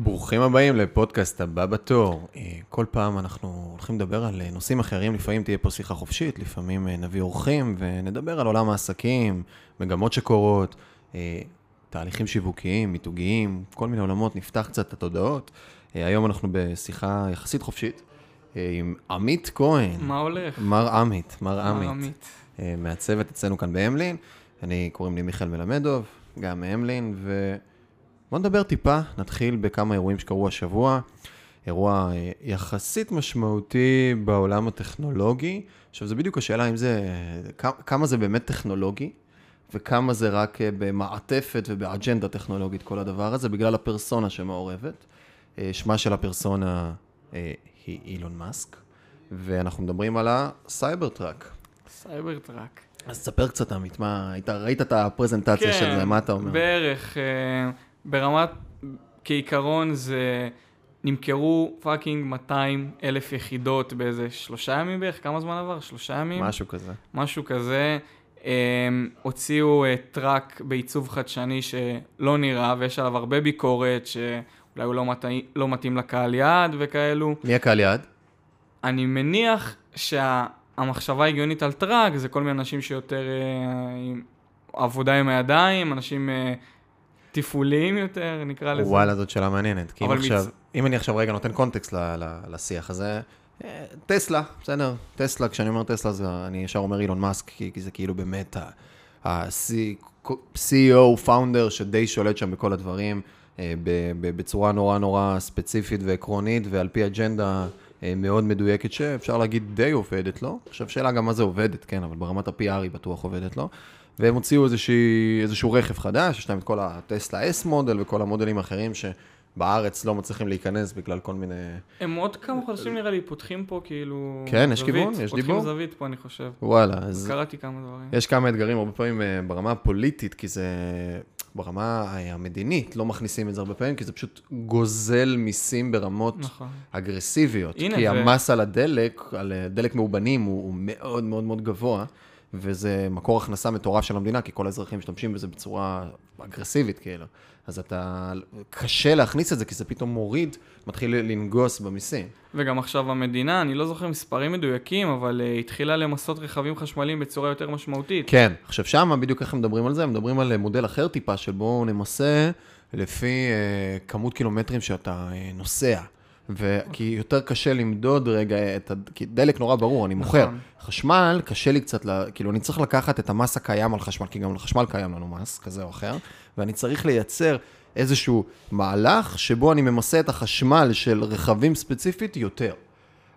ברוכים הבאים לפודקאסט הבא בתור. אה, כל פעם אנחנו הולכים לדבר על אה, נושאים אחרים, לפעמים תהיה פה שיחה חופשית, לפעמים אה, נביא אורחים ונדבר על עולם העסקים, מגמות שקורות, תהליכים שיווקיים, מיתוגיים, כל מיני עולמות, נפתח קצת את התודעות. היום אנחנו בשיחה יחסית חופשית עם עמית כהן. מה הולך? מר עמית, מר עמית. עמית. מהצוות אצלנו כאן בהמלין. אני, קוראים לי מיכאל מלמדוב, גם מהמלין, ו... בוא נדבר טיפה, נתחיל בכמה אירועים שקרו השבוע. אירוע אה, יחסית משמעותי בעולם הטכנולוגי. עכשיו, זה בדיוק השאלה אם זה, כמה זה באמת טכנולוגי, וכמה זה רק אה, במעטפת ובאג'נדה טכנולוגית, כל הדבר הזה, בגלל הפרסונה שמעורבת. אה, שמה של הפרסונה היא אילון מאסק, ואנחנו מדברים על הסייבר טראק. Cybertruck. אז תספר קצת, עמית, מה, ראית את הפרזנטציה כן, של זה, מה אתה אומר? בערך. ברמת, כעיקרון זה, נמכרו fucking 200 אלף יחידות באיזה שלושה ימים בערך, כמה זמן עבר? שלושה ימים? משהו כזה. משהו כזה. הם הוציאו uh, truck בעיצוב חדשני שלא נראה, ויש עליו הרבה ביקורת, שאולי הוא לא, מת... לא מתאים לקהל יעד וכאלו. מי הקהל יעד? אני מניח שהמחשבה ההגיונית על truck זה כל מיני אנשים שיותר uh, עם עבודה עם הידיים, אנשים uh, תפעוליים יותר, נקרא לזה. וואלה, זאת שאלה מעניינת. כי אם עכשיו, מצ... אם אני עכשיו רגע נותן קונטקסט ל, ל, לשיח הזה, אה, טסלה, בסדר, טסלה, כשאני אומר טסלה, זה, אני ישר אומר אילון מאסק, כי, כי זה כאילו באמת ה-CEO, founder, שדי שולט שם בכל הדברים, אה, בצורה נורא נורא ספציפית ועקרונית, ועל פי אג'נדה אה, מאוד מדויקת, שאפשר להגיד די עובדת לו. עכשיו, שאלה גם מה זה עובדת, כן, אבל ברמת ה-PR היא בטוח עובדת לו. והם הוציאו איזושהי, איזשהו רכב חדש, יש להם את כל הטסלה S מודל וכל המודלים האחרים שבארץ לא מצליחים להיכנס בגלל כל מיני... הם עוד כמה חודשים נראה לי פותחים פה כאילו... כן, יש כיוון, יש דיבור. פותחים זווית פה אני חושב. וואלה, אז... קראתי כמה דברים. יש כמה אתגרים הרבה פעמים אה, ברמה הפוליטית, כי זה... ברמה המדינית לא מכניסים את זה הרבה פעמים, כי זה פשוט גוזל מיסים ברמות נכון. אגרסיביות. הנה, כי ו... המס על הדלק, על אה, דלק מאובנים, הוא, הוא מאוד מאוד מאוד גבוה. וזה מקור הכנסה מטורף של המדינה, כי כל האזרחים משתמשים בזה בצורה אגרסיבית, כאילו. אז אתה, קשה להכניס את זה, כי זה פתאום מוריד, מתחיל לנגוס במיסים. וגם עכשיו המדינה, אני לא זוכר מספרים מדויקים, אבל uh, התחילה למסות רכבים חשמליים בצורה יותר משמעותית. כן, עכשיו שמה בדיוק איך הם מדברים על זה? הם מדברים על מודל אחר טיפה, של בואו נמסה לפי uh, כמות קילומטרים שאתה uh, נוסע. וכי יותר קשה למדוד רגע את ה... כי דלק נורא ברור, אני מוכר. נכון. חשמל, קשה לי קצת, לה... כאילו, אני צריך לקחת את המס הקיים על חשמל, כי גם לחשמל קיים לנו מס כזה או אחר, ואני צריך לייצר איזשהו מהלך שבו אני ממסה את החשמל של רכבים ספציפית יותר.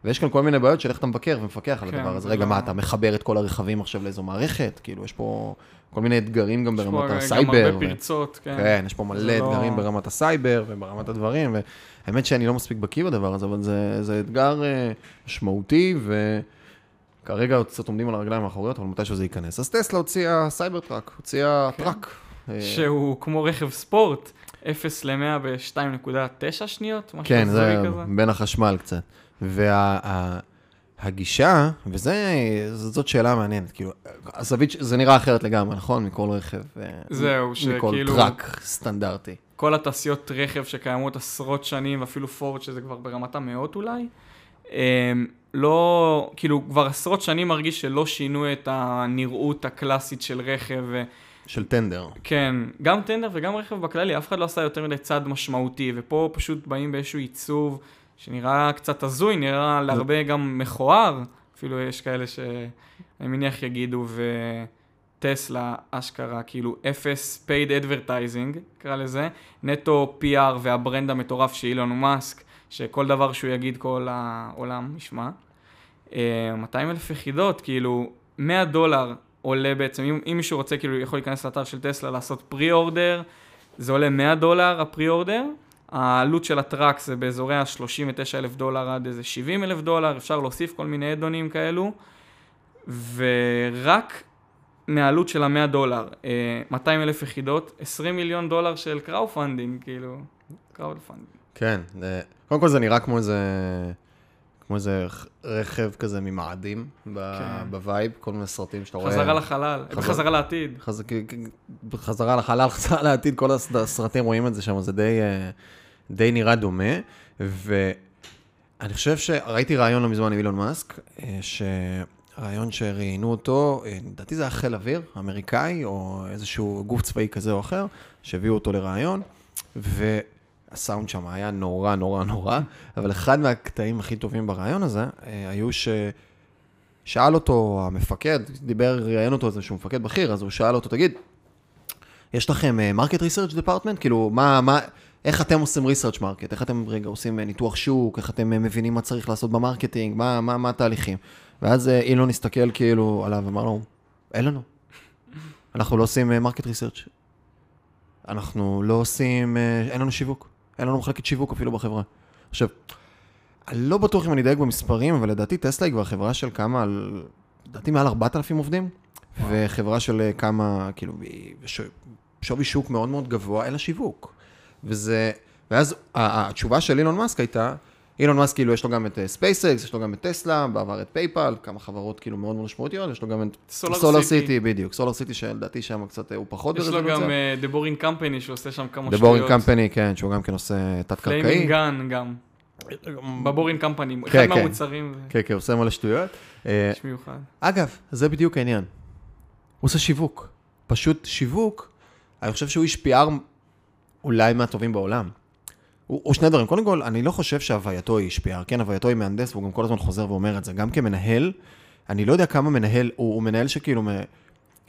ויש כאן כל מיני בעיות של איך אתה מבקר ומפקח כן, על הדבר הזה. רגע, לא... מה, אתה מחבר את כל הרכבים עכשיו לאיזו מערכת? כאילו, יש פה כל מיני אתגרים גם ברמת הסייבר. יש פה גם הרבה פרצות, כן. כן, יש פה מלא אתגרים לא... ברמת הסייבר וברמת הדברים, האמת שאני לא מספיק בקיא בדבר הזה, אבל זה, זה אתגר uh, משמעותי, וכרגע קצת עומדים על הרגליים האחוריות, אבל מתישהו זה ייכנס. אז טסלה הוציאה Cybertruck, הוציאה כן. truck. אה, שהוא כמו רכב ספורט, 0 ל-100 ב-2.9 שניות, משהו כן, זה כזה. בין החשמל קצת. והגישה, וה, וזאת שאלה מעניינת, כאילו, הזווית, זה נראה אחרת לגמרי, נכון? מכל רכב. אה, זהו, שכאילו... מכל טראק סטנדרטי. כל התעשיות רכב שקיימות עשרות שנים, ואפילו פורד שזה כבר ברמת המאות אולי, הם לא, כאילו כבר עשרות שנים מרגיש שלא שינו את הנראות הקלאסית של רכב. של טנדר. כן, גם טנדר וגם רכב בכללי, אף אחד לא עשה יותר מדי צעד משמעותי, ופה פשוט באים באיזשהו עיצוב שנראה קצת הזוי, נראה להרבה גם מכוער, אפילו יש כאלה שאני מניח יגידו, ו... טסלה, אשכרה, כאילו אפס paid advertising, נקרא לזה, נטו PR והברנד המטורף של אילון מאסק, שכל דבר שהוא יגיד כל העולם ישמע. 200 אה, אלף יחידות, כאילו 100 דולר עולה בעצם, אם, אם מישהו רוצה, כאילו יכול להיכנס לאתר של טסלה לעשות פרי-אורדר, זה עולה 100 דולר ה pre-order. העלות של ה truck זה באזורי ה-39 אלף דולר עד איזה 70 אלף דולר, אפשר להוסיף כל מיני add-ons כאלו. ורק מהעלות של המאה דולר, 200 אה, אלף יחידות, 20 מיליון דולר של crowdfunding, כאילו, crowdfunding. כן, קודם כל זה נראה כמו איזה, כמו איזה רכב כזה ממאדים כן. ב vibe, כל מיני סרטים שאתה רואה. חזרה לחלל, חזר... חזרה לעתיד. חז... חזרה לחלל, חזרה לעתיד, כל הסרטים רואים את זה שם, זה די, אה, די נראה דומה, ואני חושב שראיתי רעיון לא מזמן עם אילון מאסק, אה, שרעיון שראיינו אותו, אה, לדעתי זה היה חיל אוויר, אמריקאי, או איזשהו גוף צבאי כזה או אחר, שהביאו אותו לרעיון, והסאונד שם היה נורא נורא נורא, אבל אחד מהקטעים הכי טובים ברעיון הזה, אה, היו ש... שאל אותו המפקד, דיבר, ראיין אותו איזשהו מפקד בכיר, אז הוא שאל אותו, תגיד, יש לכם market research department? כאילו, מה, מה, איך אתם עושים research market? איך אתם רגע עושים אה, ניתוח שוק? איך אתם אה, מבינים מה צריך לעשות ב marketing? מה, מה, מה התהליכים? ואז אה, אילון הסתכל כאילו עליו ואמר לו, אין לנו. אנחנו לא עושים market research. אנחנו לא עושים, אין לנו שיווק. אין לנו מחלקת שיווק אפילו בחברה. עכשיו, אני לא בטוח אם אני אדייק במספרים, אבל לדעתי טסלה היא כבר חברה של כמה, לדעתי מעל 4,000 עובדים, וחברה של כמה, כאילו, שווי שוק מאוד מאוד גבוה, אין לה שיווק. וזה, ואז התשובה של אילון מאסק הייתה, אילון מאסק כאילו יש לו גם את ספייסקס, יש לו גם את טסלה, בעבר את פייפל, כמה חברות כאילו מאוד מאוד משמעותיות, יש לו גם את סולר סיטי, בדיוק, סולר סיטי שלדעתי שם קצת הוא פחות ברזולוציה. יש לו גם uh, The Boring Company שעושה שם כמה שטויות. The Boring Company, כן, שהוא גם כן עושה תת-קרקעי. פליימינג גן גם. ב Boring Company, אחד כן, כן. מהמוצרים. כן, כן, עושה מלא שטויות. אה, יש מיוחד. אגב, זה בדיוק העניין. הוא עושה שיווק. פשוט שיווק, אני חושב שהוא איש PR אולי מהטובים בעולם. הוא, הוא שני דברים. קודם כל, אני לא חושב שהווייתו היא השפיעה, כן, הווייתו היא מהנדס, והוא גם כל הזמן חוזר ואומר את זה. גם כמנהל, אני לא יודע כמה מנהל, הוא, הוא מנהל שכאילו,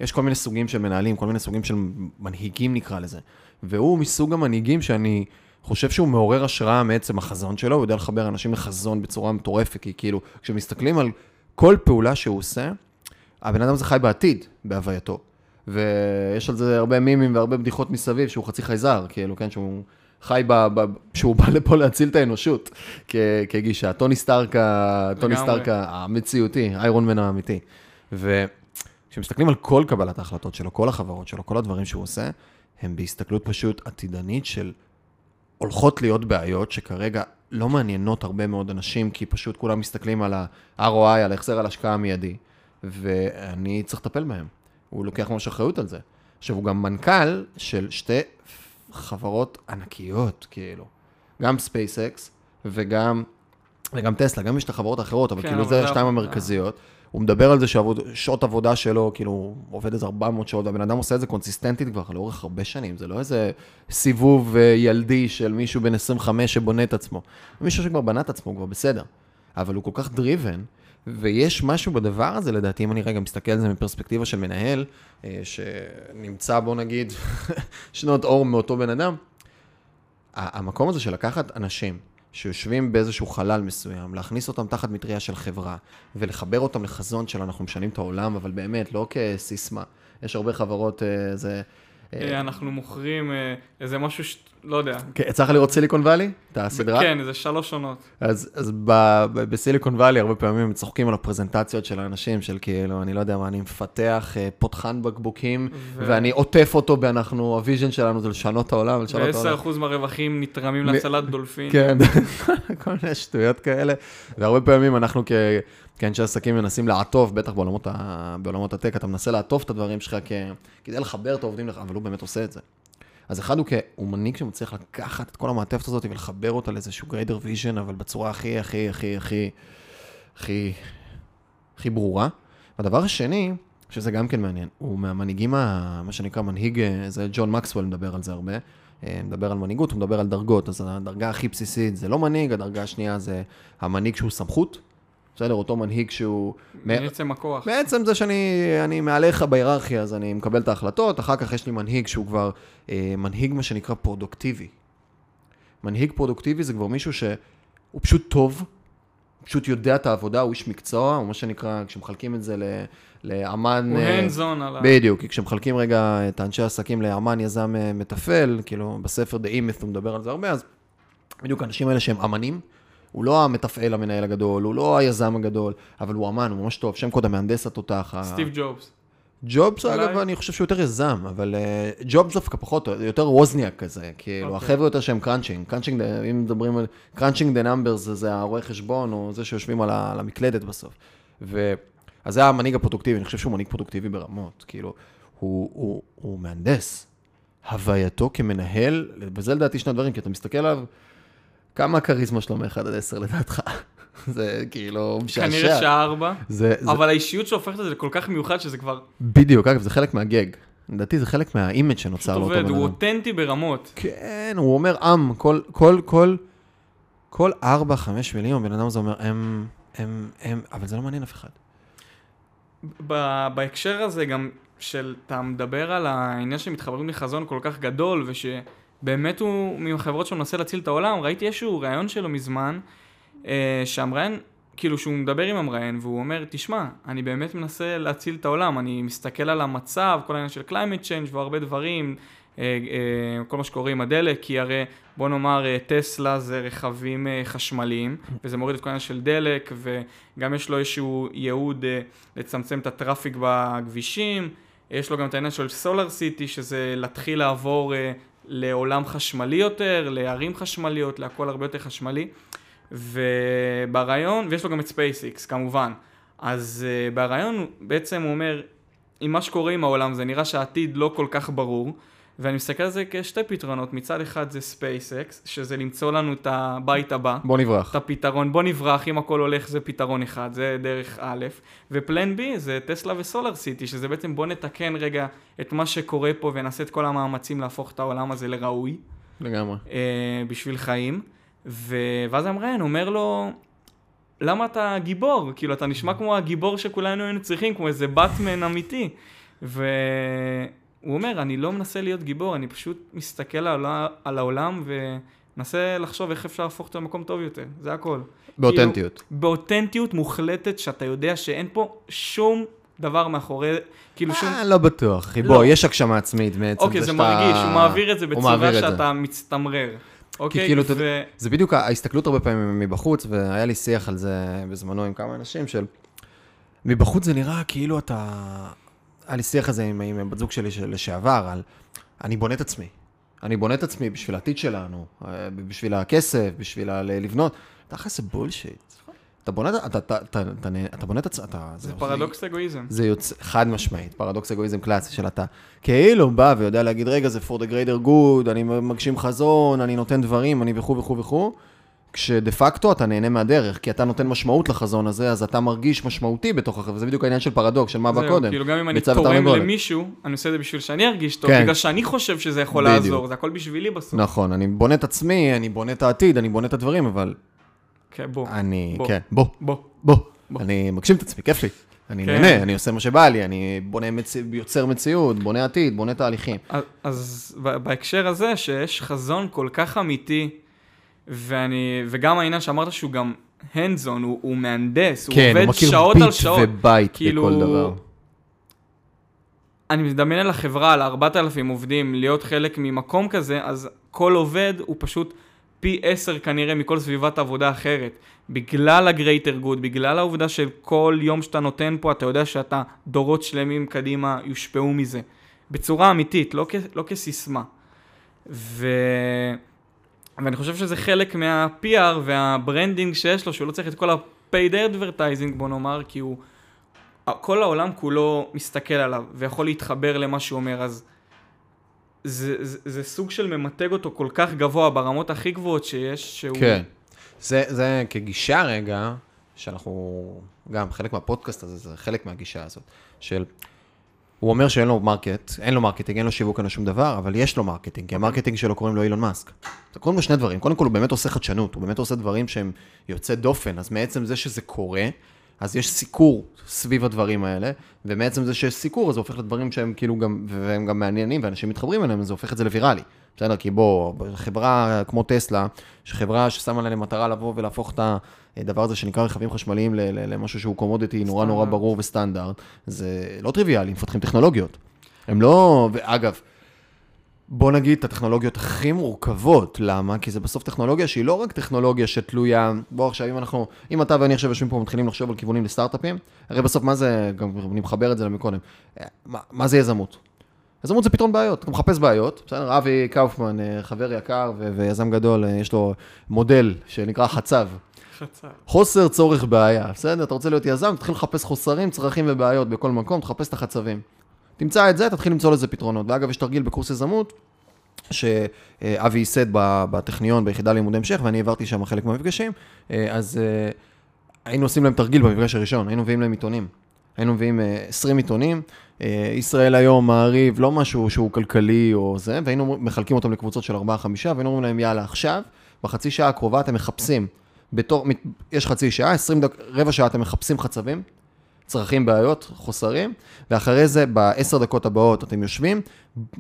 יש כל מיני סוגים של מנהלים, כל מיני סוגים של מנהיגים נקרא לזה. והוא מסוג המנהיגים שאני חושב שהוא מעורר השראה מעצם החזון שלו, הוא יודע לחבר אנשים לחזון בצורה מטורפת, כי כאילו, כשמסתכלים על כל פעולה שהוא עושה, הבן אדם הזה חי בעתיד, בהווייתו. ויש על זה הרבה מימים והרבה בדיחות מסביב, שהוא חצי חייזר, כאילו, כן, שהוא חי ב... ב שהוא בא לפה להציל את האנושות, כ, כגישה. טוני סטארק, טוני סטארק המציאותי, איירון מן האמיתי. וכשמסתכלים על כל קבלת ההחלטות שלו, כל החברות שלו, כל הדברים שהוא עושה, הם בהסתכלות פשוט עתידנית של הולכות להיות בעיות שכרגע לא מעניינות הרבה מאוד אנשים, כי פשוט כולם מסתכלים על ה-ROI, על ההחזר על השקעה המיידי, ואני צריך לטפל בהם. הוא לוקח ממש אחריות על זה. עכשיו, הוא גם מנכ"ל של שתי חברות ענקיות, כאילו. גם SpaceX וגם, וגם טסלה, גם יש את החברות האחרות, אבל כן, כאילו זה השתיים המרכזיות. הוא מדבר על זה ששעות עבודה שלו, כאילו, הוא עובד איזה 400 שעות, והבן אדם עושה את זה קונסיסטנטית כבר לאורך הרבה שנים, זה לא איזה סיבוב אה, ילדי של מישהו בן 25 שבונה את עצמו. מישהו שכבר בנה את עצמו, כבר בסדר. אבל הוא כל כך דריבן, ויש משהו בדבר הזה, לדעתי, אם אני רגע מסתכל על זה מפרספקטיבה של מנהל, אה, שנמצא, בוא נגיד, שנות אור מאותו בן אדם, המקום הזה של לקחת אנשים שיושבים באיזשהו חלל מסוים, להכניס אותם תחת מטריה של חברה, ולחבר אותם לחזון של אנחנו משנים את העולם, אבל באמת, לא כסיסמה. יש הרבה חברות, אה, זה... אה, אנחנו מוכרים איזה משהו. לא יודע. כן, יצא לך לראות סיליקון וואלי? את הסדרה? כן, איזה שלוש שונות. אז, אז ב, ב, בסיליקון וואלי הרבה פעמים צוחקים על הפרזנטציות של האנשים, של כאילו, אני לא יודע מה, אני מפתח אה, פותחן בקבוקים, ו... ואני עוטף אותו באנחנו, ה vision שלנו זה לשנות את העולם, לשנות את העולם. ו-10% מהרווחים נתרמים להצלת דולפין. כן, כל מיני שטויות כאלה. והרבה פעמים אנחנו כ... כאנשי עסקים מנסים לעטוף, בטח בעולמות, ה... בעולמות הטק, אתה מנסה לעטוף את הדברים שלך כ... כדי לחבר את העובדים לך, אבל הוא באמת עושה את זה. אז אחד הוא, כ... הוא מנהיג שמצליח לקחת את כל המעטפת הזאת ולחבר אותה לאיזשהו greater vision, אבל בצורה הכי, הכי, הכי, הכי, הכי, הכי ברורה. והדבר השני, שזה גם כן מעניין, הוא מהמנהיגים, מה שנקרא מנהיג, זה ג'ון מקסוול מדבר על זה הרבה, אה, מדבר על מנהיגות, הוא מדבר על דרגות, אז הדרגה הכי בסיסית זה לא מנהיג, הדרגה השנייה זה המנהיג שהוא סמכות, בסדר, אותו מנהיג שהוא... בעצם הכוח. בעצם זה שאני מעליך בהיררכיה, אז אני מקבל את ההחלטות, אחר כך יש לי מנהיג שהוא כבר אה, מנהיג מה שנקרא פרודוקטיבי. מנהיג פרודוקטיבי זה כבר מישהו שהוא פשוט טוב, הוא פשוט יודע את העבודה, הוא איש מקצוע, או מה שנקרא, כשמחלקים את זה לאמן... הוא hands on על ה... בדיוק, כי כשמחלקים רגע את האנשי העסקים לאמן יזם אה, מתפעל, כאילו בספר The Imeth הוא מדבר על זה הרבה, אז בדיוק האנשים האלה שהם אמנים, הוא לא המתפעל המנהל הגדול, הוא לא היזם הגדול, אבל הוא אמן, הוא ממש טוב, שם code המהנדס התותח. סטיב ג'ובס. ג'ובס, אגב, אני חושב שהוא יותר יזם, אבל uh, ג'ובס דווקא פחות, יותר ווזניאק כזה, כאילו, okay. אוקיי. החבר'ה יותר שהם crunching, crunching, אם מדברים על crunching the numbers, זה הרואה חשבון, או זה שיושבים על, על המקלדת בסוף. ו... אז זה המנהיג הפרודוקטיבי, אני חושב שהוא מנהיג פרודוקטיבי ברמות, כאילו, הוא, הוא, הוא מהנדס. הווייתו כמנהל, וזה לדעתי שני דברים, כי אתה מסתכל עליו, כמה כריזמה שלו מ-1 עד 10 לדעתך? זה כאילו משעשע. כנראה שעה ארבע, זה, זה אבל האישיות שהופכת את זה לכל כך מיוחד שזה כבר בדיוק, אגב, זה חלק מהגג. לדעתי זה חלק מהאימג' שנוצר לאותו בן הוא אדם. אותנטי ברמות. כן, הוא אומר עם, כל, כל, כל, כל ארבע, חמש מילים, הבן אדם הזה אומר הם, הם, הם, אבל זה לא מעניין אף אחד. בהקשר הזה גם של, אתה מדבר על העניין שמתחברים לחזון כל כך גדול, ושבאמת הוא מהחברות שהוא מנסה להציל את העולם, ראיתי איזשהו ראיון שלו מזמן, אה, שהמראיין, כאילו שהוא מדבר עם המראיין, והוא אומר, תשמע, אני באמת מנסה להציל את העולם, אני מסתכל על המצב, כל העניין של climate change והרבה דברים, אה, אה, כל מה שקורה עם הדלק, כי הרי בוא נאמר אה, טסלה זה רכבים אה, חשמליים, וזה מוריד את כל העניין של דלק, וגם יש לו איזשהו ייעוד אה, לצמצם את הטראפיק בכבישים, יש לו גם את העניין של סולר סיטי, שזה להתחיל לעבור לעולם חשמלי יותר, לערים חשמליות, להכל הרבה יותר חשמלי. וברעיון, ויש לו גם את SpaceX כמובן. אז uh, ברעיון בעצם הוא אומר, עם מה שקורה עם העולם זה נראה שהעתיד לא כל כך ברור, ואני מסתכל על זה כשתי פתרונות, מצד אחד זה SpaceX, שזה למצוא לנו את הבית הבא, בוא נברח. את הפתרון, בוא נברח, אם הכל הולך זה פתרון אחד, זה דרך א', ופלן B זה טסלה וסולר סיטי, שזה בעצם בוא נתקן רגע את מה שקורה פה ונעשה את כל המאמצים להפוך את העולם הזה לראוי. לגמרי. אה, בשביל חיים, ו... ואז המראיין אומר לו, למה אתה גיבור? כאילו, אתה נשמע כמו הגיבור שכולנו היינו צריכים, כמו איזה באטמן אמיתי. והוא אומר, אני לא מנסה להיות גיבור, אני פשוט מסתכל על, על העולם ומנסה לחשוב איך אפשר להפוך אותו למקום טוב יותר, זה הכל. באותנטיות. כאילו, באותנטיות מוחלטת, שאתה יודע שאין פה שום דבר מאחורי, כאילו שום... אה, לא בטוח, אחי. לא. בוא, יש הגשמה עצמית בעצם. אוקיי, זה שאתה- מרגיש, הוא מעביר את זה הוא בצורה את זה. שאתה מצטמרר. אוקיי? כאילו, אתה- ו... זה בדיוק ההסתכלות הרבה פעמים מבחוץ, והיה לי שיח על זה בזמנו עם כמה אנשים, של מבחוץ זה נראה כאילו אתה... היה לי שיח הזה עם, עם בת זוג שלי של לשעבר, על אני בונה את עצמי. אני בונה את עצמי בשביל העתיד שלנו, אה, בשביל הכסף, בשביל לבנות. תכל'ס זה בולשיט. אתה בונה, אתה, אתה, אתה, אתה, אתה, אתה בונה את עצמך, אתה... זה פרדוקס אגואיזם. זה יוצא, חד משמעית, פרדוקס אגואיזם קלאסי של אתה כאילו בא ויודע להגיד, רגע, זה for the greater good, אני מגשים חזון, אני נותן דברים, אני וכו' וכו' וכו', כשדה פקטו אתה נהנה מהדרך, כי אתה נותן משמעות לחזון הזה, אז אתה מרגיש משמעותי בתוך החברה, זה בדיוק העניין של פרדוקס, של מה בא קודם. כאילו גם אם אני תורם. למישהו, אני עושה את זה בשביל שאני ארגיש טוב, כן. בגלל שאני חושב שזה יכול בדיוק. לעזור, זה הכל בשבילי בסוף. נכון, אני בונה את עצמי, אני בונה את העתיד, אני בונה את הדברים, אבל כן, בוא, אני, בוא. כן, בוא, בוא. בוא, בוא. אני מגשים את עצמי, כיף לי. אני כן. נהנה, אני עושה מה שבא לי, אני בונה, מצ... יוצר מציאות, בונה עתיד, בונה תהליכים. אז- אז בהקשר הזה, שיש חזון כל כך אמיתי, ואני, וגם העניין שאמרת שהוא גם on, הוא, הוא מהנדס, הוא כן, הוא עובד מכיר שעות ביט על שעות. ובית כאילו, בכל דבר. אני מדמיין על החברה, על 4,000 עובדים, להיות חלק ממקום כזה, אז כל עובד הוא פשוט פי עשר כנראה מכל סביבת עבודה אחרת. בגלל ה greater good, בגלל העובדה של כל יום שאתה נותן פה, אתה יודע שאתה דורות שלמים קדימה יושפעו מזה. בצורה אמיתית, לא, כ, לא כסיסמה. ו... ואני חושב שזה חלק מה-PR וה branding שיש לו, שהוא לא צריך את כל ה-paid advertising, בוא נאמר, כי הוא... כל העולם כולו מסתכל עליו ויכול להתחבר למה שהוא אומר, אז זה, זה, זה סוג של ממתג אותו כל כך גבוה ברמות הכי גבוהות שיש, שהוא... כן. זה, זה כגישה רגע, שאנחנו, גם חלק מהפודקאסט הזה, זה חלק מהגישה הזאת, של, הוא אומר שאין לו market, אין לו marketing, אין לו שיווק, אין לו שום דבר, אבל יש לו marketing, כי ה marketing שלו קוראים לו אילון מאסק. זה קוראים לו שני דברים, קודם כל הוא באמת עושה חדשנות, הוא באמת עושה דברים שהם יוצאי דופן, אז מעצם זה שזה קורה, אז יש סיקור סביב הדברים האלה, ומעצם זה שיש סיקור, אז זה הופך לדברים שהם כאילו גם, והם גם מעניינים, ואנשים מתחברים אליהם, אז זה הופך את זה לוויראלי. בסדר, כי בוא, חברה כמו טסלה, שחברה ששמה לה למטרה לבוא ולהפוך את הדבר הזה שנקרא רכבים חשמליים למשהו שהוא קומודיטי נורא נורא. ברור וסטנדרט, זה לא טריוויאלי, מפתחים טכנולוגיות. הם לא, ואגב, בוא נגיד את הטכנולוגיות הכי מורכבות, למה? כי זה בסוף טכנולוגיה שהיא לא רק טכנולוגיה שתלויה, בוא עכשיו אם אנחנו, אם אתה ואני עכשיו יושבים פה ומתחילים לחשוב על כיוונים לסטארט-אפים, הרי בסוף מה זה, גם אני מחבר את זה למקודם, מה, מה זה יזמות? יזמות זה פתרון בעיות, אתה מחפש בעיות, בסדר, אבי קאופמן, אה, חבר יקר ו- ויזם גדול, אה, יש לו מודל שנקרא חצב. חצר. חוסר, צורך, בעיה, בסדר? אתה רוצה להיות יזם, תתחיל לחפש חוסרים, צרכים ובעיות בכל מקום, תחפש את החצבים. תמצא את זה, תתחיל למצוא לזה פתרונות. ואגב, יש תרגיל בקורס יזמות, שאבי ייסד בטכניון, ביחידה ללימודי המשך, ואני העברתי שם חלק מהמפגשים, אה, אז אה, היינו עושים להם תרגיל במפגש הראשון, היינו מביאים להם עיתונים. היינו מביאים אה, 20 עיתונים, אה, ישראל היום, מעריב, לא משהו שהוא כלכלי או זה, והיינו מחלקים אותם לקבוצות של 4-5, והיינו אומרים להם, יאללה, עכשיו, בחצי שעה הקרובה אתם מחפשים, בתור, יש חצי שעה, 20 דק, רבע שעה אתם מחפשים חצבים, צרכים, בעיות, חוסרים, ואחרי זה, בעשר דקות הבאות אתם יושבים,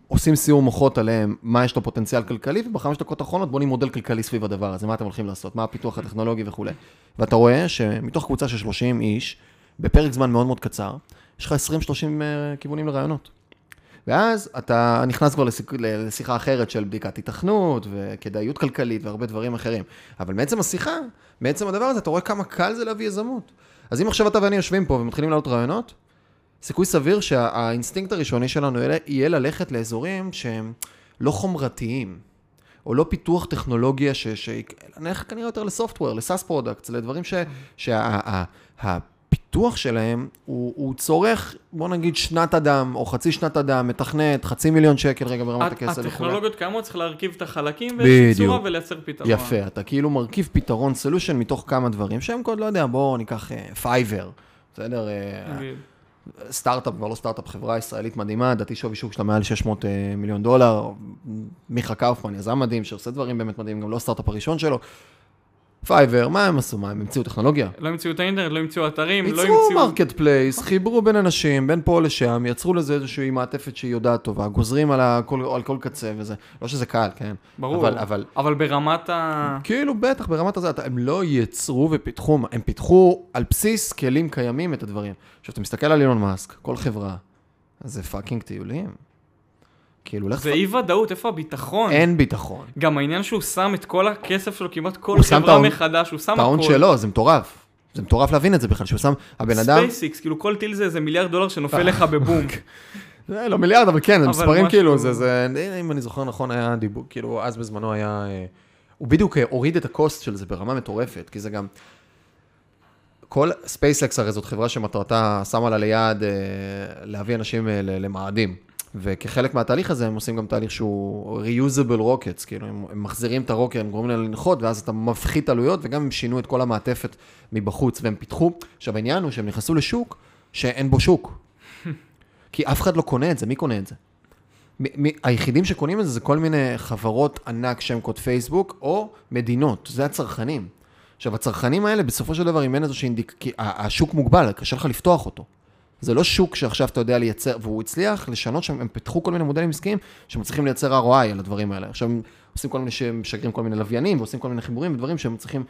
עושים סיור מוחות עליהם, מה יש לו פוטנציאל כלכלי, ובחמש דקות האחרונות בונים מודל כלכלי סביב הדבר הזה, מה אתם הולכים לעשות, מה הפיתוח הטכנולוגי וכולי. ואתה רואה שמתוך קבוצה של 30 איש, בפרק זמן מאוד מאוד קצר, יש לך 20-30 אה, כיוונים לרעיונות. ואז אתה נכנס כבר לשיח, לשיחה אחרת של בדיקת היתכנות וכדאיות כלכלית והרבה דברים אחרים. אבל מעצם השיחה, מעצם הדבר הזה, אתה רואה כמה קל זה להביא יזמות. אז אם עכשיו אתה ואני יושבים פה ומתחילים להעלות רעיונות, סיכוי סביר שהאינסטינקט הראשוני שלנו יהיה- ללכת לאזורים שהם לא חומרתיים, או לא פיתוח טכנולוגיה, ש... ש... נלך כנראה יותר ל software, ל SaaS product, לדברים ש... שהפיתוח שלהם הוא, הוא צורך, בוא נגיד שנת אדם, או חצי שנת אדם, מתכנת, חצי מיליון שקל רגע ברמת הכסף וכו'. הטכנולוגיות קיימות, צריך להרכיב את החלקים. באיזושהי צורה ולייצר פתרון. יפה, אתה כאילו מרכיב פתרון, solution מתוך כמה דברים, שהם קוד, לא יודע, בואו ניקח פייבר, בסדר? אה. סטארט-אפ, כבר לא סטארט-אפ, חברה ישראלית מדהימה, לדעתי שווי שוק שלה מעל 600 אה, מיליון דולר. מיכה קאופמן, יזם מדהים, שעושה דברים באמת מדהים, גם לא הסטארט-אפ הראשון שלו. פייבר, מה הם עשו? מה, הם המציאו טכנולוגיה? לא המציאו את האינטרנט, לא המציאו אתרים, לא ייצרו המציאו... marketplace, חיברו בין אנשים, בין פה לשם, יצרו לזה איזושהי מעטפת שהיא יותר טובה, גוזרים על, הכל, על כל קצה וזה. לא שזה קל, כן? ברור. אבל, אבל אבל ברמת ה... כאילו, בטח, ברמת הזה, הם לא יצרו ופיתחו, הם פיתחו על בסיס כלים קיימים את הדברים. עכשיו, אתה מסתכל על אילון מאסק, כל חברה, זה פאקינג טיולים. כאילו, לך... זה אי ודאות, איפה הביטחון? אין ביטחון. גם העניין שהוא שם את כל הכסף שלו, כמעט כל חברה מחדש, הוא שם את ההון הכל. שלו, זה מטורף. זה מטורף להבין את זה בכלל, שהוא שם, הבן אדם... ספייסאקס, כאילו כל טיל זה איזה מיליארד דולר שנופל לך בבום. זה לא מיליארד, אבל כן, זה מספרים כאילו, זה, זה, אם אני זוכר נכון, היה דיבור, כאילו, אז בזמנו היה, אה, הוא בדיוק אה, הוריד את ה cost של זה ברמה מטורפת, כי זה גם, כל ספייסקס הרי זאת חברה שמטרתה, שמה לה ליעד אה, להביא אנשים למאדים. וכחלק מהתהליך הזה הם עושים גם תהליך שהוא reusable rockets, כאילו הם, הם מחזירים את ה rocket, הם גורמים להם לנחות, ואז אתה מפחית עלויות, וגם הם שינו את כל המעטפת מבחוץ, והם פיתחו. עכשיו העניין הוא שהם נכנסו לשוק שאין בו שוק. כי אף אחד לא קונה את זה, מי קונה את זה? מ- מ- היחידים שקונים את זה זה כל מיני חברות ענק שהן קוד פייסבוק, או מדינות, זה הצרכנים. עכשיו, הצרכנים האלה, בסופו של דבר, אם אין איזושהי אינדיק... השוק מוגבל, קשה לך לפתוח אותו. זה לא שוק שעכשיו אתה יודע לייצר, והוא הצליח לשנות שם, הם פיתחו כל מיני מודלים עסקיים שמצליחים לייצר ROI על הדברים האלה. עכשיו הם עושים כל מיני, משגרים כל מיני לוויינים, ועושים כל מיני חיבורים ודברים שהם צריכים...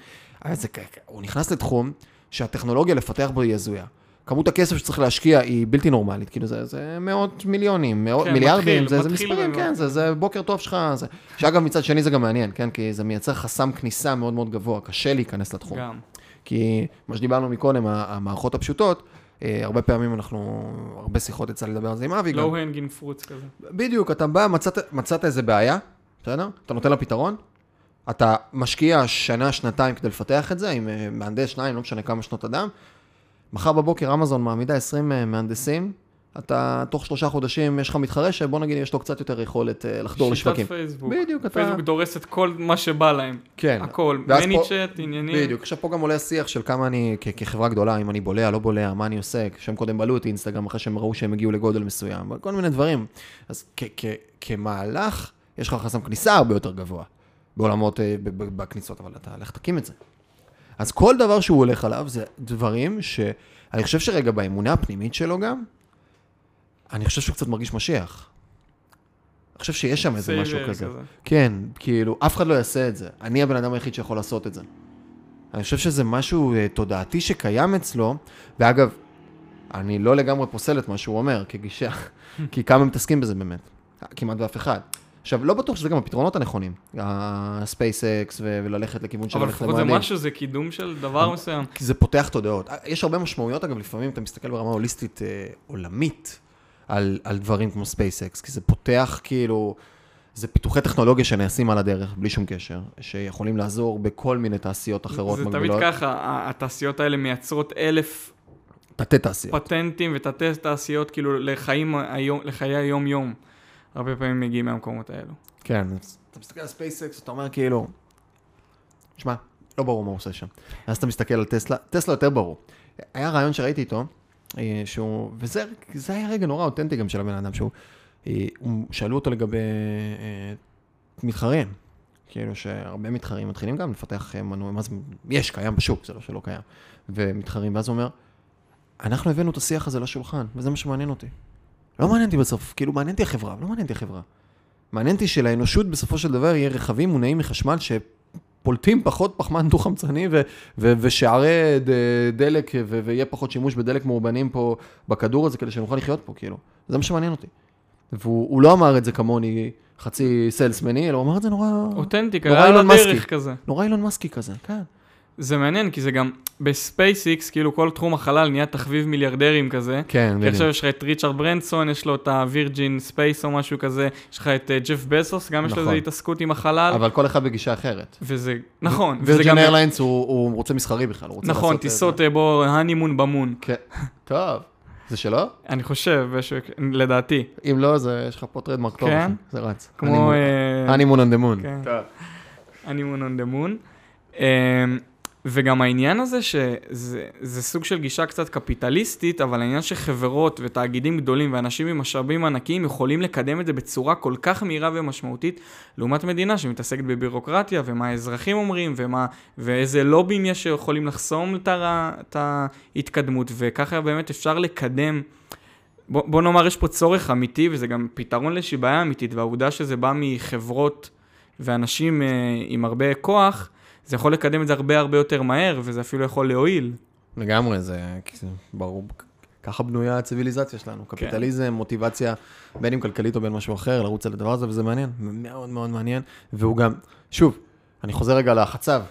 אבל זה, הוא נכנס לתחום שהטכנולוגיה לפתח בו היא הזויה. כמות הכסף שצריך להשקיע היא בלתי נורמלית, כאילו זה, זה מאות מיליונים, מאות כן, מיליארדים, מתחיל, זה, זה מתחיל מספרים, במאות. כן, זה, זה בוקר טוב שלך, זה... שאגב מצד שני זה גם מעניין, כן, כי זה מייצר חסם כניסה מאוד מאוד גבוה, קשה להיכנס לתחום. גם. כי מה שדיברנו מקודם, המערכות הפשוטות, הרבה פעמים אנחנו, הרבה שיחות יצא לדבר על זה עם אבי. לואו הנגינג פרוץ כזה. בדיוק, אתה בא, מצאת, מצאת איזה בעיה, בסדר? אתה נותן לה פתרון, אתה משקיע שנה, שנתיים כדי לפתח את זה, עם אה, מהנדס שניים, לא משנה כמה שנות אדם. מחר בבוקר אמזון מעמידה 20 אה, מהנדסים, אתה תוך שלושה חודשים, יש לך מתחרה שבוא נגיד יש לו קצת יותר יכולת אה, לחדור לשווקים. שיטת פייסבוק. בדיוק, אתה... פייסבוק דורס את כל מה שבא להם. כן. הכל. מני צ'אט, עניינים. בדיוק, עכשיו פה גם עולה השיח של כמה אני, כ- כחברה גדולה, אם אני בולע, לא בולע, מה אני עושה, שהם קודם בלעו את אינסטגרם אחרי שהם ראו שהם הגיעו לגודל מסוים, כל מיני דברים. אז כ- כ- כמהלך, יש לך חסם כניסה הרבה יותר גבוה בעולמות, אה, בכניסות, אבל אתה לך תקים את זה. אז כל דבר שהוא הולך עליו זה דברים שאני חושב שרגע באמונה הפנימית שלו גם, אני חושב שהוא קצת מרגיש משיח. אני חושב שיש שם איזה משהו savior כזה. כן, כאילו, אף אחד לא יעשה את זה. אני הבן אדם היחיד שיכול לעשות את זה. אני חושב שזה משהו אה, תודעתי שקיים אצלו, ואגב, אני לא לגמרי פוסל את מה שהוא אומר כגישה, כי כמה מתעסקים בזה באמת? כמעט ואף אחד. עכשיו, לא בטוח שזה גם הפתרונות הנכונים, הספייסקס וללכת לכיוון של אבל לפחות זה. משהו, זה קידום של דבר מסוים. כי זה פותח תודעות. יש הרבה משמעויות, אגב, לפעמים אתה מסתכל ברמה הוליסטית אה, עולמית על, על דברים כמו ספייסקס, כי זה פותח כאילו, זה פיתוחי טכנולוגיה שנעשים על הדרך, בלי שום קשר, שיכולים לעזור בכל מיני תעשיות אחרות זה תמיד מקבילות. ככה, ה- התעשיות האלה מייצרות אלף תתי תעשיות. פטנטים ותתי תעשיות כאילו לחיים היום, לחיי היום-יום. הרבה פעמים מגיעים מהמקומות האלו. כן, אתה מסתכל על ספייסקס, אתה אומר כאילו, שמע, לא ברור מה הוא עושה שם. אז אתה מסתכל על טסלה, טסלה יותר ברור. היה רעיון שראיתי איתו, שהוא, וזה זה היה רגע נורא אותנטי גם של הבן אדם, שהוא, אה, שאלו אותו לגבי אה, מתחרים. כאילו שהרבה מתחרים מתחילים גם לפתח אה, מנוע, מה זה, יש, קיים בשוק, זה לא שלא קיים. ומתחרים, ואז הוא אומר, אנחנו הבאנו את השיח הזה לשולחן, וזה מה שמעניין אותי. לא מעניין אותי בסוף, כאילו מעניין אותי החברה, לא מעניין אותי החברה. מעניין אותי שלאנושות בסופו של דבר יהיה רכבים מונעים מחשמל שפולטים פחות פחמן דו-חמצני ו- ו- ושערי ד- דלק ו- ויהיה פחות שימוש בדלק מאובנים פה בכדור הזה כדי שנוכל לחיות פה, כאילו. זה מה שמעניין אותי. והוא הוא לא אמר את זה כמוני חצי סיילסמני, אלא הוא אמר את זה נורא, אותנטי, נורא אילון מסקי. כזה. נורא אילון מסקי כזה, כן. זה מעניין, כי זה גם בספייסקס, כאילו כל תחום החלל נהיה תחביב מיליארדרים כזה. כן, כי עכשיו יש לך את ריצ'רד ברנסון, יש לו את הווירג'ין ספייס או משהו כזה, יש לך את אה, ג'ף בזוס, גם יש לו נכון. איזה התעסקות עם החלל, אבל כל אחד בגישה אחרת. וזה, נכון, וזה וירג'ין גם, איירליינס הוא הוא רוצה מסחרי בכלל, הוא רוצה נכון, לעשות, אה, טיסות זה. אה, בו הנימון במון, כן, טוב. זה שלו? אני חושב, לדעתי, אם לא, זה, יש לך פה טרדמרק טוב, כן? אחי, זה רץ. כמו אה, הנימון moon. כן. הנימון on the moon. וגם העניין הזה שזה זה סוג של גישה קצת קפיטליסטית, אבל העניין שחברות ותאגידים גדולים ואנשים עם משאבים ענקיים יכולים לקדם את זה בצורה כל כך מהירה ומשמעותית, לעומת מדינה שמתעסקת בבירוקרטיה, ומה האזרחים אומרים, ומה, ואיזה לובים יש שיכולים לחסום את ההתקדמות, וככה באמת אפשר לקדם. בוא, בוא נאמר, יש פה צורך אמיתי, וזה גם פתרון לאיזושהי בעיה אמיתית, והעובדה שזה בא מחברות ואנשים אה, עם הרבה כוח, זה יכול לקדם את זה הרבה הרבה יותר מהר, וזה אפילו יכול להועיל. לגמרי, זה ברור. ככה בנויה הציוויליזציה שלנו. כן. קפיטליזם, מוטיבציה, בין אם כלכלית או בין משהו אחר, לרוץ על הדבר הזה, וזה מעניין, מאוד מאוד מעניין. והוא גם, שוב, אני חוזר רגע לחצב.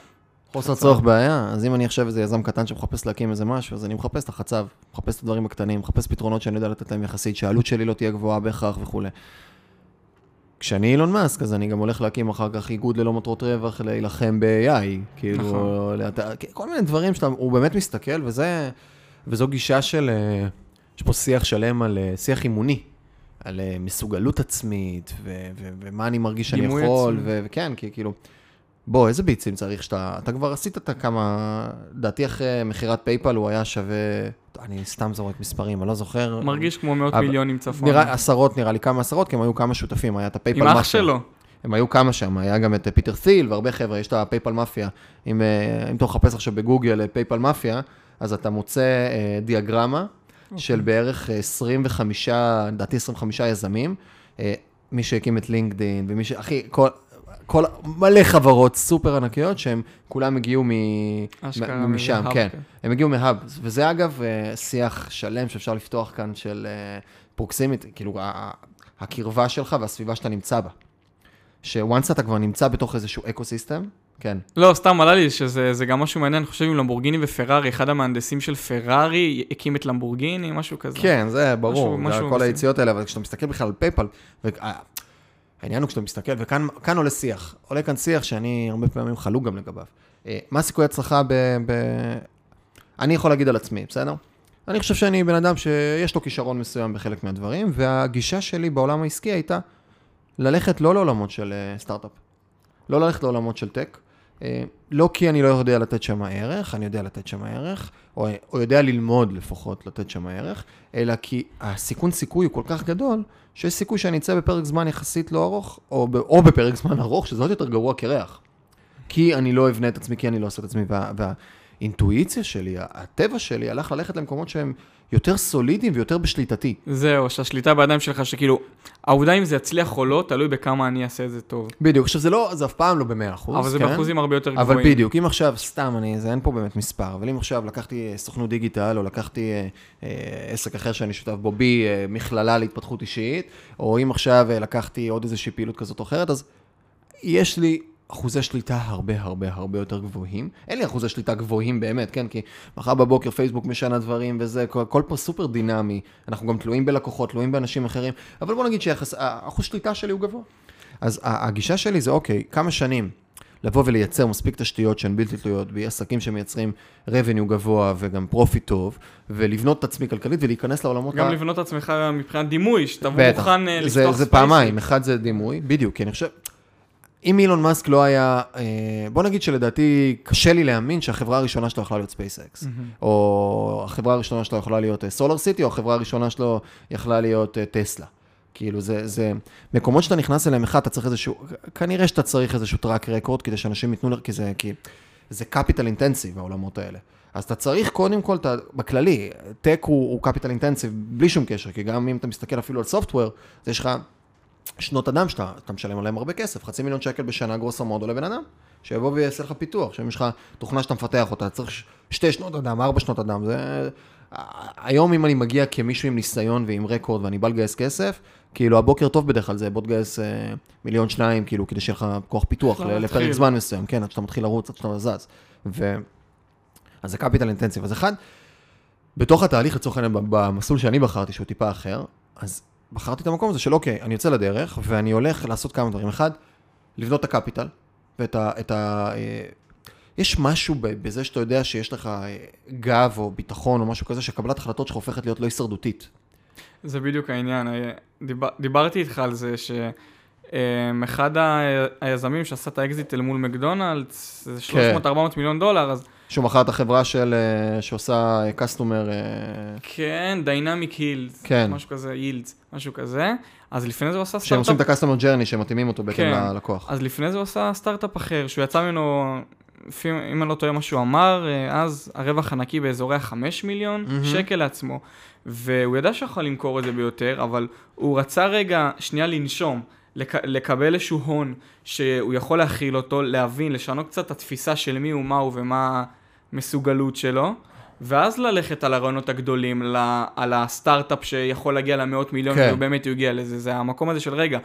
חוסר. צורך בעיה, אז אם אני עכשיו איזה יזם קטן שמחפש להקים איזה משהו, אז אני מחפש את החצב, מחפש את הדברים הקטנים, מחפש פתרונות שאני יודע לתת להם יחסית, שהעלות שלי לא תהיה גבוהה בהכרח וכולי. כשאני אילון מאסק, אז אני גם הולך להקים אחר כך איגוד ללא מטרות רווח, להילחם ב-AI, כאילו, נכון. לאתר- כל מיני דברים שאתה, הוא באמת מסתכל, וזה, וזו גישה של, אה, יש פה שיח שלם על, אה, שיח אימוני, על אה, מסוגלות עצמית, ו- ו- ומה אני מרגיש שאני יכול, וכן, כי כאילו, בוא, איזה ביצים צריך שאתה, אתה כבר עשית את הכמה, לדעתי אחרי מכירת פייפל הוא היה שווה, אני סתם זורק מספרים, אני לא זוכר. מרגיש כמו מאות אבל- מיליונים צפון. נראה, עשרות, נראה לי כמה עשרות, כי הם היו כמה שותפים, היה את הפייפל מאפיה. אח שלו. הם היו כמה שם, היה גם את פיטר ת'יל והרבה חבר'ה, יש את הפייפל מאפיה. אם, אה, אם אתה מחפש עכשיו בגוגל אה, פייפל מאפיה, אז אתה מוצא אה, דיאגרמה של בערך אה, 25, לדעתי 25 יזמים. מי שהקים את לינקדאין, ומי ש... אחי, כל... כל מלא חברות סופר ענקיות שהם כולם הגיעו מ... אשכרה, משם, כן. כן. הם הגיעו מה hub, וזה אגב אה, שיח שלם שאפשר לפתוח כאן של proximity, כאילו הקרבה שלך והסביבה שאתה נמצא בה. ש once אתה כבר נמצא בתוך איזשהו ecosystem, כן. לא, סתם עלה לי שזה זה גם משהו מעניין, אני חושב עם למבורגיני ופרארי, אחד המהנדסים של פרארי הקים את למבורגיני, משהו כזה. כן, זה ברור, משהו- משהו כל. היציאות האלה, אבל כשאתה מסתכל בכלל על פייפל, העניין הוא כשאתה מסתכל, וכאן כאן עולה שיח, עולה כאן שיח שאני הרבה פעמים חלוק גם לגביו. אה, מה הסיכוי הצלחה ב... ב... אני יכול להגיד על עצמי, בסדר? אני חושב שאני בן אדם שיש לו כישרון מסוים בחלק מהדברים, והגישה שלי בעולם העסקי הייתה ללכת לא לעולמות של אה, סטארט-אפ, לא ללכת לעולמות של טק, לא כי אני לא יודע לתת שם ערך, אני יודע לתת שם ערך, או, או יודע ללמוד לפחות לתת שם ערך, אלא כי הסיכון סיכוי הוא כל כך גדול, שיש סיכוי שאני אצא בפרק זמן יחסית לא ארוך, או, או בפרק זמן ארוך, שזה עוד יותר גרוע קרח. כי אני לא אבנה את עצמי, כי אני לא אעשה את עצמי, וה, והאינטואיציה שלי, הטבע שלי, הלך ללכת למקומות שהם יותר סולידיים ויותר בשליטתי. זהו, שהשליטה בידיים שלך, שכאילו, העובדה אם זה יצליח או לא, תלוי בכמה אני אעשה את זה טוב. בדיוק, עכשיו זה לא, זה אף פעם לא במאה אחוז, אבל זה כן? באחוזים הרבה יותר אבל גבוהים. בדיוק, אם עכשיו, סתם, אני, זה אין פה באמת מספר, אבל אם עכשיו לקחתי אה, סוכנות דיגיטל, או לקחתי אה, אה, עסק אחר שאני שותף בו, בי, אה, מכללה להתפתחות אישית, או אם עכשיו אה, לקחתי עוד איזושהי פעילות כזאת או אחרת, אז יש לי אחוזי שליטה הרבה הרבה הרבה יותר גבוהים. אין לי אחוזי שליטה גבוהים באמת, כן? כי מחר בבוקר פייסבוק משנה דברים וזה, כל, הכל פה סופר דינמי. אנחנו גם תלויים בלקוחות, תלויים באנשים אחרים, אבל בוא נגיד שהאחוז שליטה שלי הוא גבוה. אז הגישה שלי זה, אוקיי, כמה שנים לבוא ולייצר מספיק תשתיות שהן בלתי תלויות, בעסקים שמייצרים revenue גבוה וגם profit טוב, ולבנות את עצמי כלכלית ולהיכנס לעולמות גם ה... לבנות את עצמך מבחינת דימוי, שאתה. מוכן אה, זה, לפתוח זה ספייסים. פעמיים, אחד זה דימוי, בדיוק, כי אני חושב, אם אילון מאסק לא היה, אה, בוא נגיד שלדעתי קשה לי להאמין שהחברה הראשונה שלו יכלה להיות ספייסקס, מהמם. או החברה הראשונה שלו יכולה להיות סולר סיטי, או החברה הראשונה שלו יכלה להיות אה, טסלה. כאילו זה, זה מקומות שאתה נכנס אליהם, אחד, אתה צריך איזשהו, כנראה שאתה צריך איזשהו track record כדי שאנשים ייתנו, כי זה, כי זה capital intensive העולמות האלה. אז אתה צריך קודם כל, אתה, בכללי, טק הוא, capital intensive בלי שום קשר, כי גם אם אתה מסתכל אפילו על software, אז יש לך שנות אדם שאתה אתה משלם עליהם הרבה כסף, חצי מיליון שקל בשנה גרוסו מודו לבן אדם, שיבוא ויעשה לך פיתוח, שאם יש לך תוכנה שאתה מפתח אותה, צריך שתי שנות אדם, ארבע שנות אדם, זה... היום אם אני מגיע כמישהו עם ניסיון ועם רקורד ואני בא לגייס כסף, כאילו הבוקר טוב בדרך כלל זה בוא תגייס אה, מיליון שניים, כאילו כדי שיהיה לך כוח פיתוח לפרק. זמן מסוים, כן, עד שאתה מתחיל לרוץ, עד שאתה זז. ו... אז זה קפיטל אינטנסיב. אז אחד, בתוך התהליך, לצורך העניין, במסלול שאני בחרתי, שהוא טיפה אחר, אז בחרתי את המקום הזה של אוקיי, אני יוצא לדרך, ואני הולך לעשות כמה דברים. אחד, לבנות את ה capital, ואת ה... את ה אה, יש משהו בזה שאתה יודע שיש לך אה, גב או ביטחון או משהו כזה, שקבלת החלטות שלך הופכת להיות לא הישרדותית. זה בדיוק העניין. אה, דיבר, דיברתי איתך על זה שאחד היזמים שעשה את האקזיט אל מול מקדונלדס, זה כן. 300-400 מיליון דולר, אז שהוא מכר את החברה של, אה, שעושה customer, כן, דיינמיק יילד, כן. משהו כזה, יילדס, משהו כזה. אז לפני זה הוא עשה שהם עושים סטארט-אפ, את ה customer journey, שהם מתאימים אותו בהתאם כן. ללקוח. אז לפני זה הוא עשה סטארט-אפ אחר, שהוא יצא ממנו, אם אני לא טועה מה שהוא אמר, אה, אז הרווח הנקי באזורי ה-5 מיליון מהמם. שקל לעצמו. והוא ידע שיכול למכור את זה ביותר, אבל הוא רצה רגע, שנייה לנשום. לק- לקבל איזשהו הון שהוא יכול להכיל אותו, להבין, לשנות קצת את התפיסה של מי הוא, מה הוא ומה המסוגלות שלו, ואז ללכת על הרעיונות הגדולים, ל- על הסטארט-אפ שיכול להגיע למאות מיליון, כן. והוא באמת יגיע לזה. זה המקום הזה של רגע,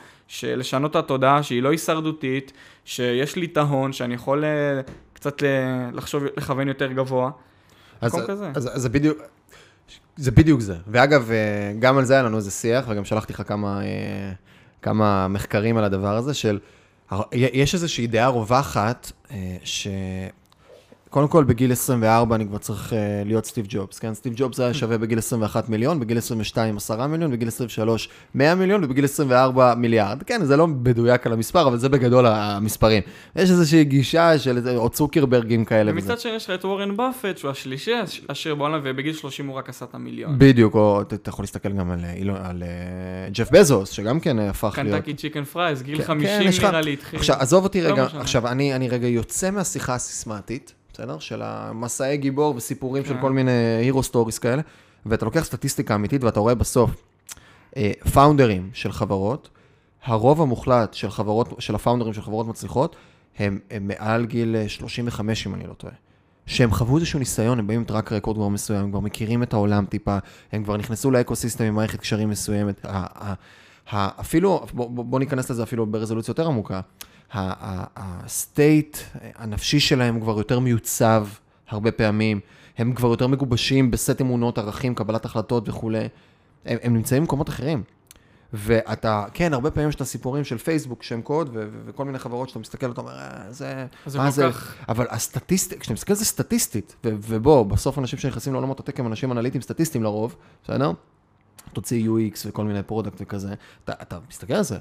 לשנות את התודעה שהיא לא הישרדותית, שיש לי את ההון, שאני יכול אה, קצת ל- לחשוב, לכוון יותר גבוה. אז. אז, אז זה בדיוק, זה בדיוק זה. ואגב, אה, גם על זה היה לנו איזה שיח, וגם שלחתי לך כמה, אה, כמה מחקרים על הדבר הזה, של, יש איזושהי דעה רווחת, אה, ש... קודם כל, בגיל 24 אני כבר צריך אה, להיות סטיב ג'ובס, כן? סטיב ג'ובס היה שווה בגיל 21 מיליון, בגיל 22 10 מיליון, בגיל 23 100 מיליון, ובגיל 24 מיליארד. כן, זה לא מדויק על המספר, אבל זה בגדול המספרים. יש איזושהי גישה של או צוקרברגים כאלה. ומצד שני יש לך את וורן באפט, שהוא השלישי הש- עשיר בעולם, ובגיל 30 הוא רק עשה את המיליון. בדיוק, או אתה- יכול להסתכל גם על, אה, אילון- על אה, ג'ף בזוס, שגם כן הפך להיות... קנטקי צ'יקן פרייס, גיל כן, 50 כן, לך- נראה לי התחיל. עכשיו, עזוב אותי לא רגע. עכשיו, אני, אני רגע יוצא מהשיחה הסיסמתית, בסדר? של המסעי גיבור וסיפורים של כן. כל מיני hero stories כאלה, ואתה לוקח סטטיסטיקה אמיתית ואתה רואה בסוף אה, פאונדרים של חברות, הרוב המוחלט של חברות, של הפאונדרים של חברות מצליחות, הם, הם מעל גיל אה, 35, אם אני לא טועה. שהם חוו איזשהו ניסיון, הם באים עם track record כבר מסוים, הם כבר מכירים את העולם טיפה, הם כבר נכנסו ל ecosystem עם מערכת קשרים מסוימת. אפילו, בוא בוא ניכנס לזה אפילו ברזולוציה יותר עמוקה. ה state הנפשי שלהם כבר יותר מיוצב הרבה פעמים, הם כבר יותר מגובשים בסט אמונות, ערכים, קבלת החלטות וכולי. הם, הם נמצאים במקומות אחרים. ואתה, כן, הרבה פעמים יש את הסיפורים של פייסבוק, שם קוד, ו- ו- וכל מיני חברות שאתה מסתכל, אתה אומר, אה, זה, מה כל זה, כך- אבל הסטטיסטיקה, כשאתה מסתכל על זה סטטיסטית, ו- ובוא, בסוף אנשים שנכנסים לעולמות ה tech הם אנשים אנליטיים סטטיסטיים לרוב, בסדר? תוציא UX וכל מיני product וכזה, אתה, אתה מסתכל על זה.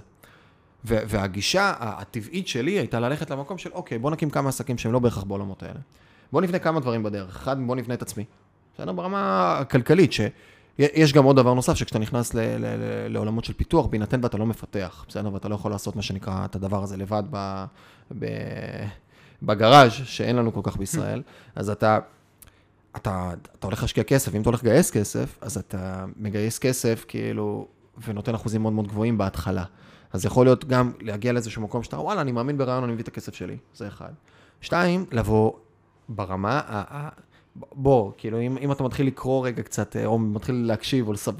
והגישה הטבעית שלי הייתה ללכת למקום של, אוקיי, בוא נקים כמה עסקים שהם לא בהכרח בעולמות האלה. בוא נבנה כמה דברים בדרך. אחד, בוא נבנה את עצמי. בסדר? ברמה הכלכלית, שיש גם עוד דבר נוסף, שכשאתה נכנס ל- ל- ל- לעולמות של פיתוח, בהינתן ואתה לא מפתח, בסדר? ואתה לא יכול לעשות מה שנקרא את הדבר הזה לבד ב- ב- בגראז', שאין לנו כל כך בישראל, אז אתה, אתה, אתה הולך להשקיע כסף, אם אתה הולך לגייס כסף, אז אתה מגייס כסף, כאילו, ונותן אחוזים מאוד מאוד גבוהים בהתחלה. אז יכול להיות גם להגיע לאיזשהו מקום שאתה, וואלה, אני מאמין ברעיון, אני מביא את הכסף שלי, זה אחד. שתיים, לבוא ברמה, ה- בוא, כאילו, אם, אם אתה מתחיל לקרוא רגע קצת, או מתחיל להקשיב, או לסב...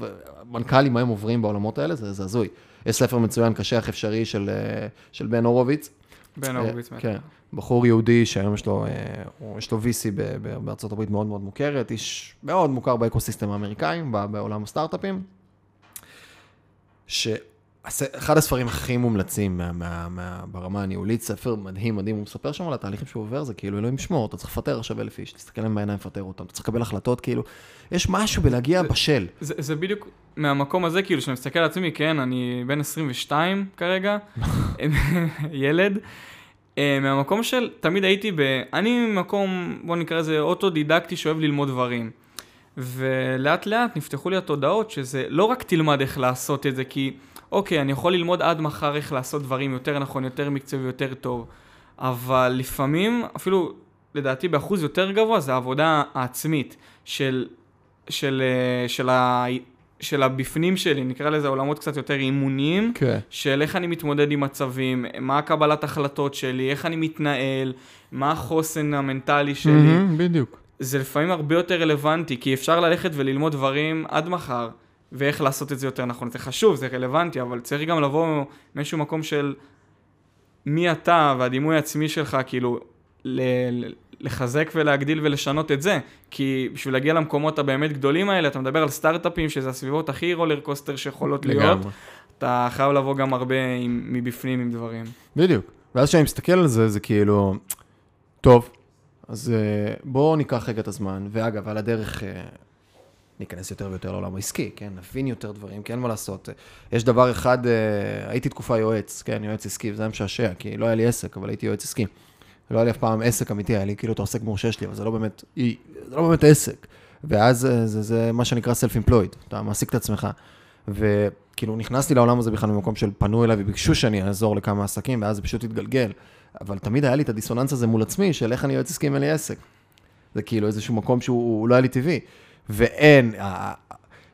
מנכ"לים, מה הם עוברים בעולמות האלה, זה, זה הזוי. יש ספר מצוין, קשה אך אפשרי, של, אה, של בן הורוביץ. בן אה, הורוביץ. כן, בחור יהודי שהיום יש לו, אה, יש לו VC ב- ב- בארצות הברית מאוד מאוד מוכרת, איש מאוד מוכר באקוסיסטם האמריקאי, ב- בעולם הסטארט-אפים, הס- אחד הספרים הכי מומלצים מה, מה, מה, ברמה הניהולית, ספר מדהים, מדהים, הוא מספר שם על התהליכים שהוא עובר, זה כאילו, אלוהים ישמור, אתה צריך לפטר עכשיו אלף איש, תסתכל להם בעיניים, לפטר אותם, אתה צריך לקבל החלטות, כאילו, יש משהו בלהגיע בשל. זה, זה בדיוק מהמקום הזה, כאילו, שאני מסתכל על עצמי, כן, אני בן 22 כרגע, ילד. אה, מהמקום של, תמיד הייתי ב... אני ממקום, בוא נקרא לזה אוטודידקטי שאוהב ללמוד דברים. ולאט לאט נפתחו לי התודעות שזה לא רק תלמד איך לעשות את זה, כי אוקיי, אני יכול ללמוד עד מחר איך לעשות דברים יותר נכון, יותר מקצועי ויותר טוב, אבל לפעמים, אפילו לדעתי באחוז יותר גבוה, זה העבודה העצמית של, של, אה, של, ה, של הבפנים שלי, נקרא לזה עולמות קצת יותר אימוניים, כן. של איך אני מתמודד עם מצבים, מה הקבלת החלטות שלי, איך אני מתנהל, מה החוסן המנטלי שלי. בדיוק. זה לפעמים הרבה יותר רלוונטי, כי אפשר ללכת וללמוד דברים עד מחר, ואיך לעשות את זה יותר נכון. זה חשוב, זה רלוונטי, אבל צריך גם לבוא מאיזשהו מקום של מי אתה והדימוי העצמי שלך, כאילו, ל- לחזק ולהגדיל ולשנות את זה. כי בשביל להגיע למקומות הבאמת גדולים האלה, אתה מדבר על סטארט-אפים, שזה הסביבות הכי רולר קוסטר שיכולות להיות. לגמרי. אתה חייב לבוא גם הרבה עם, מבפנים עם דברים. בדיוק. ואז כשאני מסתכל על זה, זה כאילו, טוב, אז אה, בואו ניקח רגע את הזמן, ואגב, על הדרך אה, ניכנס יותר ויותר לעולם העסקי, כן? נבין יותר דברים, כי אין מה לעשות. יש דבר אחד, אה, הייתי תקופה יועץ, כן, יועץ עסקי, וזה היה משעשע, כי לא היה לי עסק, אבל הייתי יועץ עסקי. לא היה לי אף פעם עסק אמיתי, היה לי כאילו אתה עוסק מורשה שלי, אבל זה לא באמת, זה לא באמת עסק. ואז אה, זה, זה מה שנקרא self-employed, אתה מעסיק את עצמך. וכאילו נכנסתי לעולם הזה בכלל ממקום של פנו אליי וביקשו שאני אעזור לכמה עסקים, ואז זה פשוט התגלגל. אבל תמיד היה לי את הדיסוננס הזה מול עצמי, של איך אני יועץ עסקי אם אין לי עסק. זה כאילו איזשהו מקום שהוא לא היה לי טבעי. ואין,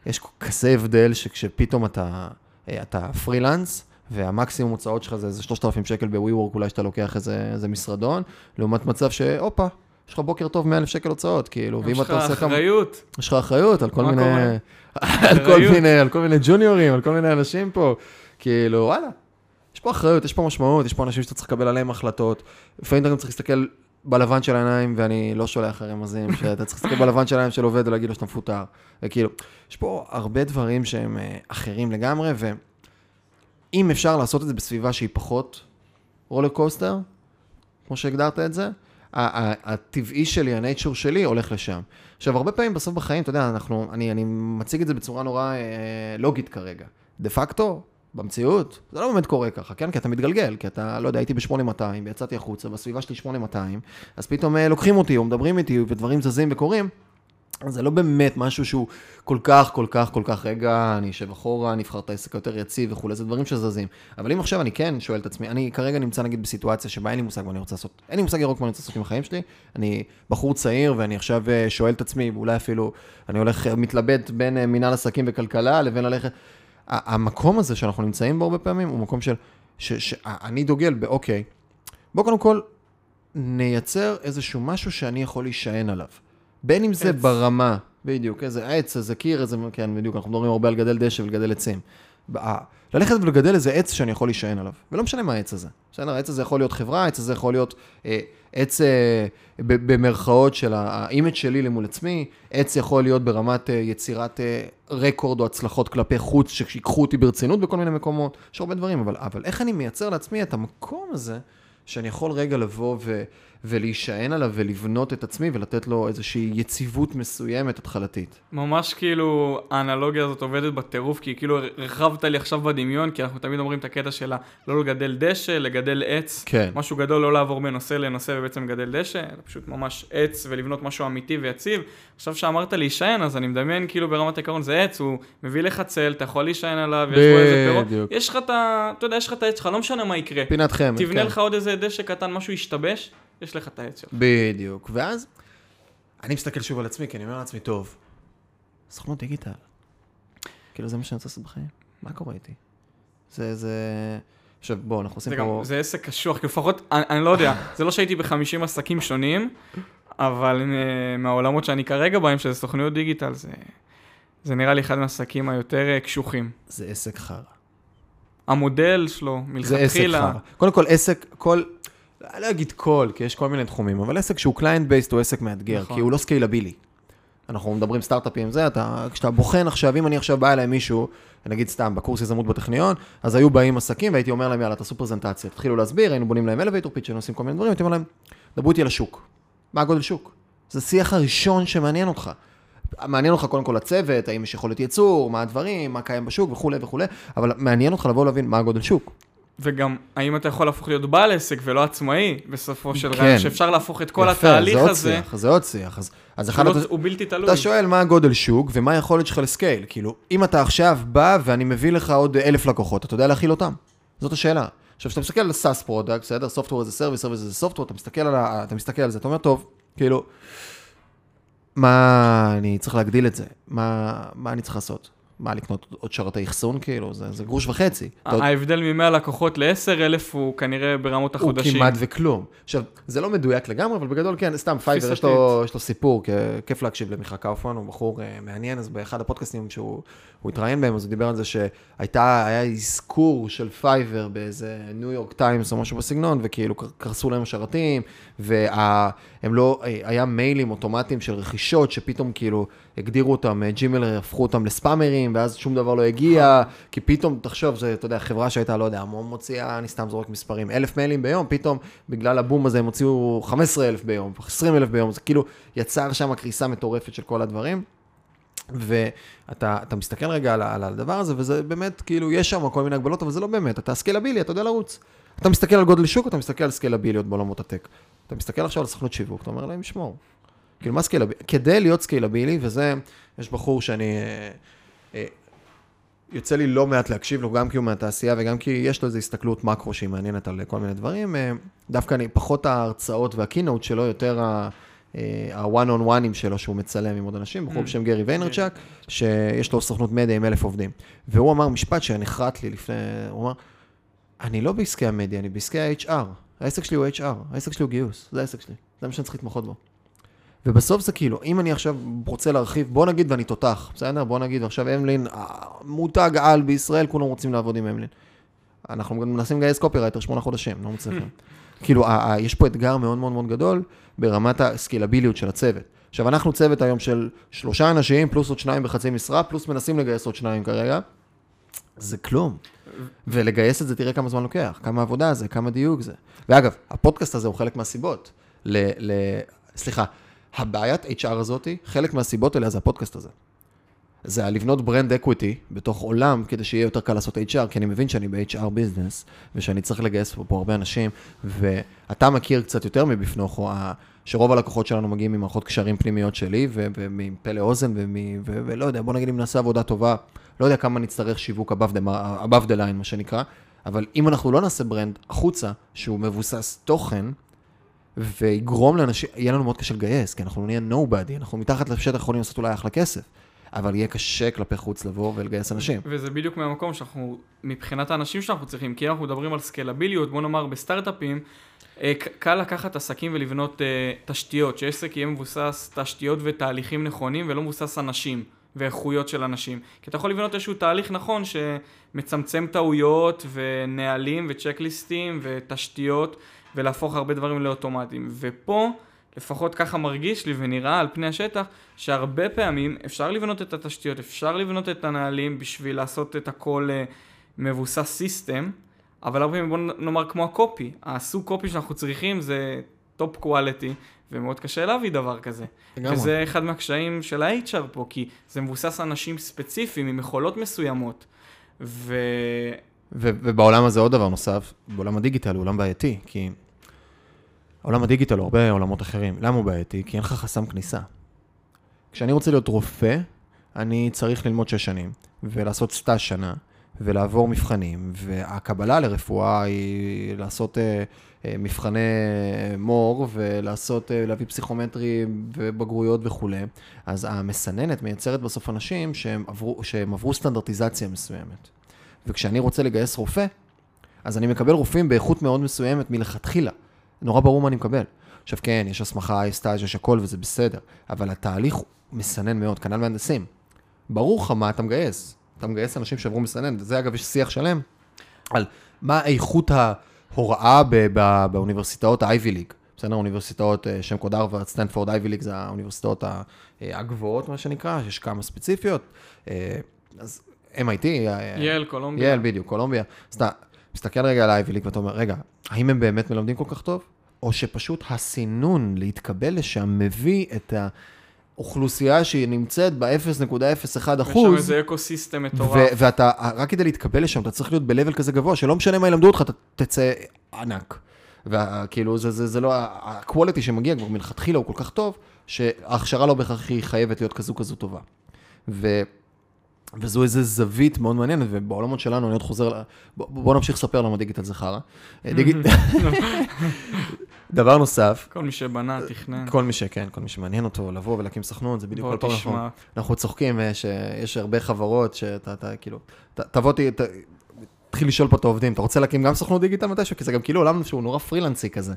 יש כזה הבדל שכשפתאום אתה, אה, אתה פרילנס, והמקסימום הוצאות שלך זה איזה 3,000 שקל ב-WeWork, אולי שאתה לוקח איזה, איזה משרדון, לעומת מצב שהופה, יש לך בוקר טוב 100,000 שקל הוצאות, כאילו, ואם יש לך אתה עושה כמה... אחריות. יש לך אחריות על כל מיני... על כל. מיני, על כל מיני ג'וניורים, על כל מיני אנשים פה. כאילו, וואלה. יש פה אחריות, יש פה משמעות, יש פה אנשים שאתה צריך לקבל עליהם החלטות. לפעמים אתה גם צריך להסתכל בלבן של העיניים, ואני לא שולח רמזים, שאתה צריך להסתכל בלבן של העיניים של עובד ולהגיד לו שאתה מפוטר. וכאילו, יש פה הרבה דברים שהם אה, אחרים לגמרי, ואם אפשר לעשות את זה בסביבה שהיא פחות רולר קוסטר, כמו שהגדרת את זה, הטבעי שלי, הנייצ'ור שלי, הולך לשם. עכשיו, הרבה פעמים בסוף בחיים, אתה יודע, אנחנו, אני, אני מציג את זה בצורה נורא אה, לוגית כרגע. דה פקטו, במציאות, זה לא באמת קורה ככה, כן? כי אתה מתגלגל, כי אתה, לא יודע, הייתי ב-8200, ויצאתי החוצה, בסביבה שלי 8200, אז פתאום אה, לוקחים אותי, או מדברים איתי, ודברים זזים וקורים. זה לא באמת משהו שהוא כל כך, כל כך, כל כך, רגע, אני אשב אחורה, אני אבחר את העסק היותר יציב וכולי, זה דברים שזזים. אבל אם עכשיו אני כן שואל את עצמי, אני כרגע נמצא נגיד בסיטואציה שבה אין לי מושג מה אני רוצה לעשות, אין לי מושג ירוק מה אני רוצה לעשות עם החיים שלי, אני בחור צעיר ואני עכשיו אה, שואל את עצמי, ואולי אפילו אני הולך, אה, מתלבט בין מנהל עסקים וכלכלה לבין ללכת... המקום הזה שאנחנו נמצאים בו הרבה פעמים הוא מקום של, שאני דוגל באוקיי, בוא קודם כל נייצר איזשהו משהו שאני יכול להישען עליו. בין אם זה עץ. ברמה, בדיוק, איזה עץ, איזה קיר, איזה, כן, בדיוק, אנחנו מדברים הרבה על לגדל דשא ולגדל עצים. ללכת ולגדל איזה עץ שאני יכול להישען עליו, ולא משנה מה העץ הזה. בסדר, העץ הזה יכול להיות חברה, העץ הזה יכול להיות אה, עץ אה, ב- במרכאות של ה image שלי למול עצמי, עץ יכול להיות ברמת אה, יצירת אה, record או הצלחות כלפי חוץ, שיקחו אותי ברצינות בכל מיני מקומות, יש הרבה דברים, אבל, אבל איך אני מייצר לעצמי את המקום הזה, שאני יכול רגע לבוא ו, ולהישען עליו ולבנות את עצמי ולתת לו איזושהי יציבות מסוימת התחלתית. ממש כאילו האנלוגיה הזאת עובדת בטירוף, כי כאילו הרחבת לי עכשיו בדמיון, כי אנחנו תמיד אומרים את הקטע של לא לגדל דשא, לגדל עץ. כן. משהו גדול, לא לעבור מנושא לנושא ובעצם לגדל דשא, אלא פשוט ממש עץ ולבנות משהו אמיתי ויציב. עכשיו שאמרת להישען, אז אני מדמיין כאילו ברמת העיקרון זה עץ, הוא מביא לך צל, אתה יכול להישען עליו, יש בו איזה פירות. יש לך את ה... אתה יודע, יש לך את העץ שלך, לא משנה מה יקרה. פינת חמד. תבנה כן. לך עוד איזה דשא קטן, משהו ישתבש, יש לך את העץ שלך. בדיוק. ואז אני מסתכל שוב על עצמי, כי אני אומר לעצמי, טוב, סוכנות דיגיטל. כאילו זה מה שאני רוצה לעשות בחיים? מה קורה איתי? זה, זה... עכשיו, בואו, אנחנו עושים זה פה... גם, זה עסק קשוח, כי לפחות, אני, אני לא יודע, זה לא שהייתי ב-50 עסקים שונים, אבל אה, מהעולמות שאני כרגע בהם, שזה סוכנויות דיגיטל, זה, זה נראה לי אחד מהעסקים היותר אה, קשוחים. זה עסק חרא. המודל שלו, זה עסק מלכתחילה, חרא. קודם כל, עסק, כל... לא אגיד כל, כי יש כל מיני תחומים, אבל עסק שהוא client based הוא עסק מאתגר, נכון. כי הוא לא scalable־י. אנחנו מדברים סטארט-אפים, זה, אתה, כשאתה בוחן עכשיו, אם אני עכשיו בא אליי מישהו, נגיד סתם, בקורס יזמות בטכניון, אז היו באים עסקים והייתי אומר להם, יאללה, תעשו פרזנטציה, תתחילו להסביר, היינו בונים להם elevator היינו עושים כל מיני דברים, הייתי אומר להם, דברו איתי על השוק. מה הגודל שוק? זה השיח הראשון שמעניין אותך. מעניין אותך קודם כל הצוות, האם יש יכולת ייצור, מה הדברים, מה קיים בשוק וכולי וכולי, אבל מעניין אותך לבוא להבין מה הגודל שוק. וגם, האם אתה יכול להפוך להיות בעל עסק ולא עצמאי, בסופו של כן. רעיון, שאפשר להפוך את כל יפה, התהליך זה הזה, שיח, זה עוד שיח. אז, אז אחד הוא, לא, הת- הוא בלתי תלוי. אתה שואל מה הגודל שוק ומה היכולת שלך ל scale. כאילו, אם אתה עכשיו בא ואני מביא לך עוד אלף לקוחות, אתה יודע להכיל אותם? זאת השאלה. עכשיו, כשאתה מסתכל על SaaS product, בסדר? Software as a Service, Service as a Software, אתה מסתכל על, ה... אתה מסתכל על זה, אתה אומר, טוב, כאילו, מה אני צריך להגדיל את זה? מה, מה אני צריך לעשות? מה, לקנות עוד שרתי אחסון, כאילו? זה, זה גרוש וחצי. יודע- ההבדל מ-100 לקוחות ל-10,000 הוא כנראה ברמות הוא החודשים. כמעט וכלום. עכשיו, זה לא מדויק לגמרי, אבל בגדול כן, סתם פייבר, יש לו, יש לו סיפור, כיף להקשיב למיכה קאופמן, הוא בחור אה, מעניין, אז באחד הפודקאסטים שהוא הוא התראיין בהם, אז הוא דיבר על זה שהייתה, היה אזכור של פייבר באיזה ניו יורק טיימס או משהו בסגנון, וכאילו קר- קרסו להם השרתים, והם לא, אה, היה מיילים אוטומטיים של רכישות, שפתאום כאילו הגדירו אותם, אה, ג'ימל הפכו אותם לספאמרים, ואז שום דבר לא הגיע, כי פתאום, תחשוב, זה, אתה יודע, חברה שהייתה, לא יודע, מוציאה, אני סתם זורק מספרים, אלף מיילים ביום, פתאום, בגלל הבום הזה הם הוציאו 15 אלף ביום, 20 אלף ביום, זה כאילו יצר שם קריסה מטורפת של כל הדברים. ואתה אתה מסתכל רגע על, על הדבר הזה, וזה באמת, כאילו, יש שם כל מיני הגבלות, אבל זה לא באמת, אתה סקלבילי, אתה יודע לרוץ. אתה מסתכל על גודל שוק, אתה מסתכל על סקלביליות בעולמות הטק. אתה מסתכל עכשיו על סוכנות שיווק, אתה אומר להם, שמור. כאילו, מה scalable־י? כדי להיות scalable־י, וזה, יש בחור שאני... אה, אה, יוצא לי לא מעט להקשיב לו, גם כי הוא מהתעשייה וגם כי יש לו איזו הסתכלות מקרו שהיא מעניינת על כל מיני דברים. אה, דווקא אני, פחות ההרצאות וה keynote שלו, יותר ה... ה-one on one־ים שלו שהוא מצלם עם עוד אנשים, בחור Mm. בשם גרי ויינרצ'אק, שיש לו סוכנות מדיה עם אלף עובדים. והוא אמר משפט שנחרט לי לפני, הוא אמר, אני לא בעסקי המדיה, אני בעסקי ה-HR. העסק שלי הוא HR, העסק שלי הוא גיוס, זה העסק שלי, זה מה שאני צריך להתמחות בו. ובסוף זה כאילו, אם אני עכשיו רוצה להרחיב, בוא נגיד ואני תותח, בסדר? בוא נגיד עכשיו אמלין, מותג על בישראל, כולם רוצים לעבוד עם אמלין. אנחנו מנסים לגייס קופירייטר שמונה חודשים, לא מצליחים. כאילו, יש פה אתגר מאוד מאוד מאוד גדול ברמת ה scalability־ות של הצוות. עכשיו, אנחנו צוות היום של שלושה אנשים, פלוס עוד שניים בחצי משרה, פלוס מנסים לגייס עוד שניים כרגע. זה כלום. ולגייס את זה, תראה כמה זמן לוקח, כמה עבודה זה, כמה דיוק זה. ואגב, הפודקאסט הזה הוא חלק מהסיבות. ל... ל... סליחה, הבעיית HR הזאתי, חלק מהסיבות האלה זה הפודקאסט הזה. זה לבנות brand equity בתוך עולם, כדי שיהיה יותר קל לעשות HR, כי אני מבין שאני ב-HR business, ושאני צריך לגייס פה, פה הרבה אנשים, ואתה מכיר קצת יותר ה- שרוב הלקוחות שלנו מגיעים ממערכות קשרים פנימיות שלי, ומפה לאוזן, ולא יודע, בוא נגיד אם נעשה עבודה טובה, לא יודע כמה נצטרך שיווק above the, above the line, מה שנקרא, אבל אם אנחנו לא נעשה ברנד החוצה, שהוא מבוסס תוכן, ויגרום לאנשים, יהיה לנו מאוד קשה לגייס, כי אנחנו נהיה nobody, אנחנו מתחת לשטח יכולים לעשות אולי אחלה כסף, אבל יהיה קשה כלפי חוץ לבוא ולגייס אנשים. וזה בדיוק מהמקום שאנחנו, מבחינת האנשים שאנחנו צריכים, כי אנחנו מדברים על סקלביליות, בוא נאמר בסטארט-אפים, אה, קל לקחת עסקים ולבנות אה, תשתיות, שעסק יהיה מבוסס תשתיות ותהליכים נכונים ולא מבוסס אנשים ואיכויות של אנשים. כי אתה יכול לבנות איזשהו תהליך נכון שמצמצם טעויות ונהלים ו checklist־ים ותשתיות ולהפוך הרבה דברים לאוטומטיים. ופה, לפחות ככה מרגיש לי ונראה על פני השטח, שהרבה פעמים אפשר לבנות את התשתיות, אפשר לבנות את הנהלים בשביל לעשות את הכל אה, מבוסס system, אבל הרבה פעמים בוא נאמר כמו ה copy, הסוג copy שאנחנו צריכים זה top quality, ומאוד קשה להביא דבר כזה. לגמרי. וזה אחד מהקשיים של ה-HR פה, כי זה מבוסס אנשים ספציפיים עם יכולות מסוימות. ו... ו- ובעולם הזה עוד דבר נוסף, בעולם הדיגיטל הוא עולם בעייתי, כי עולם הדיגיטל הוא הרבה עולמות אחרים. למה הוא בעייתי? כי אין לך חסם כניסה. כשאני רוצה להיות רופא, אני צריך ללמוד שש שנים, ולעשות סטאז' שנה, ולעבור מבחנים, והקבלה לרפואה היא לעשות אה, אה, מבחני מור, ולעשות, אה, להביא פסיכומטרי ובגרויות וכולי. אז המסננת מייצרת בסוף אנשים שהם עברו, שהם עברו סטנדרטיזציה מסוימת. וכשאני רוצה לגייס רופא, אז אני מקבל רופאים באיכות מאוד מסוימת מלכתחילה. נורא ברור מה אני מקבל. עכשיו כן, יש הסמכה, יש סטאז', יש הכל וזה בסדר, אבל התהליך מסנן מאוד, כנ"ל מהנדסים. ברור לך מה אתה מגייס. אתה מגייס אנשים שעברו מסנן, וזה אגב, יש שיח שלם על מה איכות ההוראה ב- ב- באוניברסיטאות ה-Ivy League. בסדר, אוניברסיטאות אה, שם קוד הרווארד, סטנפורד, Ivy League, זה האוניברסיטאות אה, הגבוהות, מה שנקרא, יש כמה ספציפיות. אה, אז MIT, יל, קולומביה. יל, בדיוק, קולומביה. אז אתה מסתכל רגע על ה Ivy League ואתה אומר, רגע, האם הם באמת מלמדים כל כך טוב? או שפשוט הסינון להתקבל לשם מביא את האוכלוסייה שהיא נמצאת ב-0.01 יש שם אחוז, איזה אקו סיסטם מטורף. ואתה, רק כדי להתקבל לשם, אתה צריך להיות ב-level כזה גבוה, שלא משנה מה ילמדו אותך, אתה תצא ענק. וכאילו, זה, זה, זה לא, ה-quality שמגיע כבר מלכתחילה הוא כל כך טוב, שההכשרה לא בהכרח היא חייבת להיות כזו כזו טובה. ו... וזו איזה זווית מאוד מעניינת, ובעולמות שלנו, אני עוד חוזר, ל- בוא, בוא נמשיך לספר למה דיגיטל זה חרא. דיגיט... דבר נוסף, כל מי שבנה, תכנן. כל מי שכן, כל מי שמעניין אותו לבוא ולהקים סוכנות, זה בדיוק כל פעם. אנחנו, אנחנו צוחקים אה, שיש הרבה חברות שאתה, אתה, כאילו, תבוא, תתחיל לשאול פה את העובדים, אתה רוצה להקים גם סוכנות דיגיטל מתישהו? כי זה גם כאילו עולם שהוא נורא פרילנסי כזה.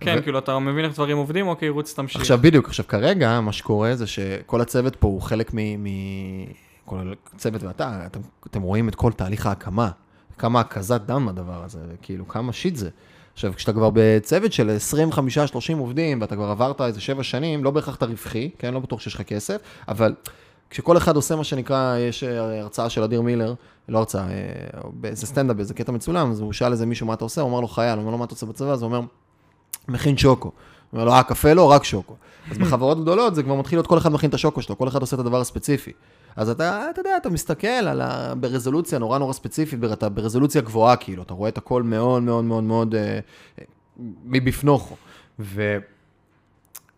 כן, ו- כאילו, אתה מבין איך דברים עובדים, אוקיי, רוץ, תמשיך. עכשיו בדיוק, עכשיו כרגע מה שקורה זה שכל הצוות פה הוא חלק מ... מ... כל הצוות ואתה, אתם, אתם רואים את כל תהליך ההקמה, כמה הקזת דם הדבר הזה, כאילו כמה שיט זה. עכשיו, כשאתה כבר בצוות של 25-30 עובדים, ואתה כבר עברת איזה 7 שנים, לא בהכרח אתה רווחי, כן? לא בטוח שיש לך כסף, אבל כשכל אחד עושה מה שנקרא, יש אה, הרצאה של אדיר מילר, לא הרצאה, אה, באיזה סטנדאפ, באיזה קטע מצולם, אז הוא שאל איזה מישהו מה אתה עושה, הוא אמר לו חייל, הוא אומר לו מה אתה עושה בצבא, אז הוא אומר, מכין שוקו. הוא אומר לו, אה, קפה לא, רק שוקו. אז בחברות גדולות זה כבר מתחיל להיות כל אחד מכין את השוקו שלו, כל אחד עושה את הדבר הספציפי. אז אתה, אתה יודע, אתה מסתכל על ה... ברזולוציה נורא נורא ספציפית, אתה ברזולוציה גבוהה, כאילו, אתה רואה את הכל מאוד מאוד מאוד מאוד אה, מבפנוכו.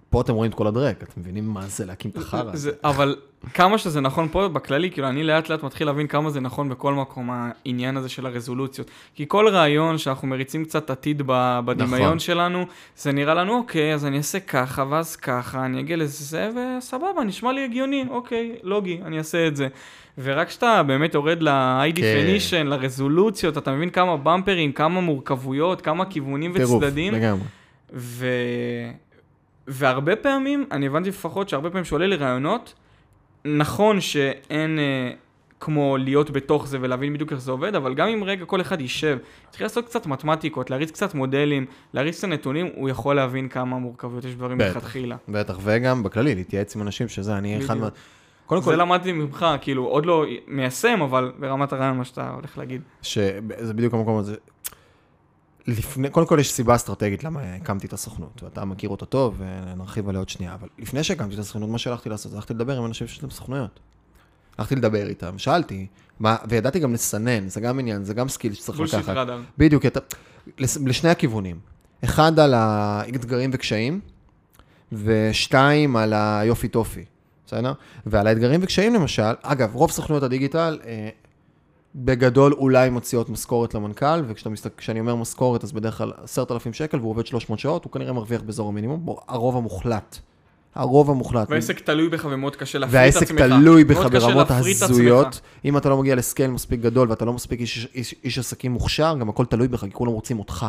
ופה אתם רואים את כל הדרק, אתם מבינים מה זה להקים את החרא. הזה. זה, אבל כמה שזה נכון פה בכללי, כאילו אני לאט לאט מתחיל להבין כמה זה נכון בכל מקום העניין הזה של הרזולוציות. כי כל רעיון שאנחנו מריצים קצת עתיד בדמיון נכון. שלנו, זה נראה לנו, אוקיי, אז אני אעשה ככה, ואז ככה, אני אגיע לזה, וסבבה, נשמע לי הגיוני, אוקיי, לוגי, אני אעשה את זה. ורק כשאתה באמת יורד ל-high כן. definition, לרזולוציות, אתה מבין כמה במפרים, כמה מורכבויות, כמה כיוונים טירוף, וצדדים. לגמרי. ו... והרבה פעמים, אני הבנתי לפחות שהרבה פעמים שעולה לי רעיונות, נכון שאין אה, כמו להיות בתוך זה ולהבין בדיוק איך זה עובד, אבל גם אם רגע כל אחד יישב, יתחיל לעשות קצת מתמטיקות, להריץ קצת מודלים, להריץ את הנתונים, הוא יכול להבין כמה מורכבויות יש דברים בטח. מלכתחילה. בטח, וגם בכללי, להתייעץ עם אנשים שזה, אני אחד בדיוק. מה... קודם זה כל, למדתי ממך, כאילו, עוד לא מיישם, אבל ברמת הרעיון מה שאתה הולך להגיד. שזה בדיוק המקום הזה. לפני, קודם כל יש סיבה אסטרטגית למה הקמתי את הסוכנות, ואתה מכיר אותה טוב, ונרחיב עליה עוד שנייה, אבל לפני שהקמתי את הסוכנות, מה שהלכתי לעשות, הלכתי לדבר עם אנשים שיש להם סוכנויות. הלכתי לדבר איתם, שאלתי, מה, וידעתי גם לסנן, זה גם עניין, זה גם skill שצריך לקחת. בדיוק, אתה, לשני הכיוונים. אחד על האתגרים וקשיים, ושתיים על היופי טופי, בסדר? ועל האתגרים וקשיים למשל, אגב, רוב סוכנויות הדיגיטל, אה, בגדול אולי מוציאות משכורת למנכ"ל, וכשאני אומר משכורת, אז בדרך כלל 10,000 שקל, והוא עובד 300 שעות, הוא כנראה מרוויח באזור המינימום, הרוב המוחלט. הרוב המוחלט. והעסק תלוי בך ומאוד קשה להפריט את והעסק עצמך. תלוי בך ברמות הזויות. אם אתה לא מגיע לסקייל מספיק גדול ואתה לא מספיק איש, איש, איש עסקים מוכשר, גם הכל תלוי בך, כי כולם רוצים אותך.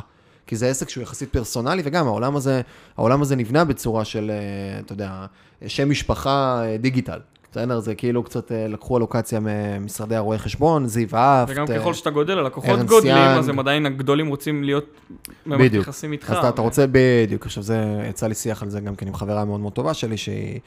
כי זה עסק שהוא יחסית פרסונלי, וגם העולם הזה, העולם הזה נבנה בצורה של, אה, אתה יודע, שם משפחה אה, דיגיטל. בסדר? זה כאילו קצת אה, לקחו אלוקציה ממשרדי הרואי חשבון, זיו אהפט. וגם אה, ככל שאתה גודל, הלקוחות גודלים. אז הם עדיין הגדולים רוצים להיות באמת. יחסים איתך. אז אתה, רוצה, בדיוק, עכשיו זה, יצא לי שיח על זה גם כן עם חברה מאוד מאוד טובה שלי, שהיא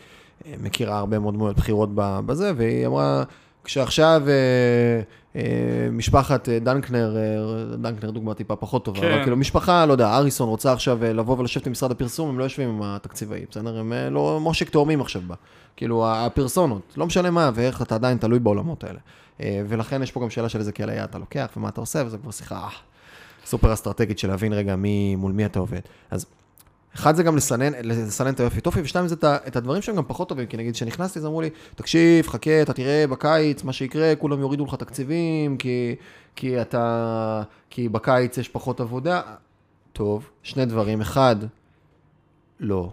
אה, מכירה הרבה מאוד מאוד בחירות בזה, והיא אמרה, כשעכשיו אה, אה, משפחת אה, דנקנר, אה, דנקנר דוגמה טיפה פחות טובה, כן. אבל כאילו משפחה, לא יודע, אריסון רוצה עכשיו אה, לבוא ולשבת עם משרד הפרסום, הם לא יושבים עם התקציבאי, בסדר? הם אה, לא מושק תאומים עכשיו בה. כאילו, הפרסונות, לא משנה מה ואיך, אתה עדיין תלוי בעולמות האלה. אה, ולכן יש פה גם שאלה של איזה קהל אתה לוקח ומה אתה עושה, וזה כבר שיחה אה, סופר אסטרטגית של להבין רגע מי, מול מי אתה עובד. אז אחד זה גם לסנן, לסנן את היופי טופי, ושתיים זה את הדברים שהם גם פחות טובים, כי נגיד כשנכנסתי אז אמרו לי, תקשיב, חכה, אתה תראה בקיץ, מה שיקרה, כולם יורידו לך תקציבים, כי, כי אתה, כי בקיץ יש פחות עבודה. טוב, שני דברים, אחד, לא.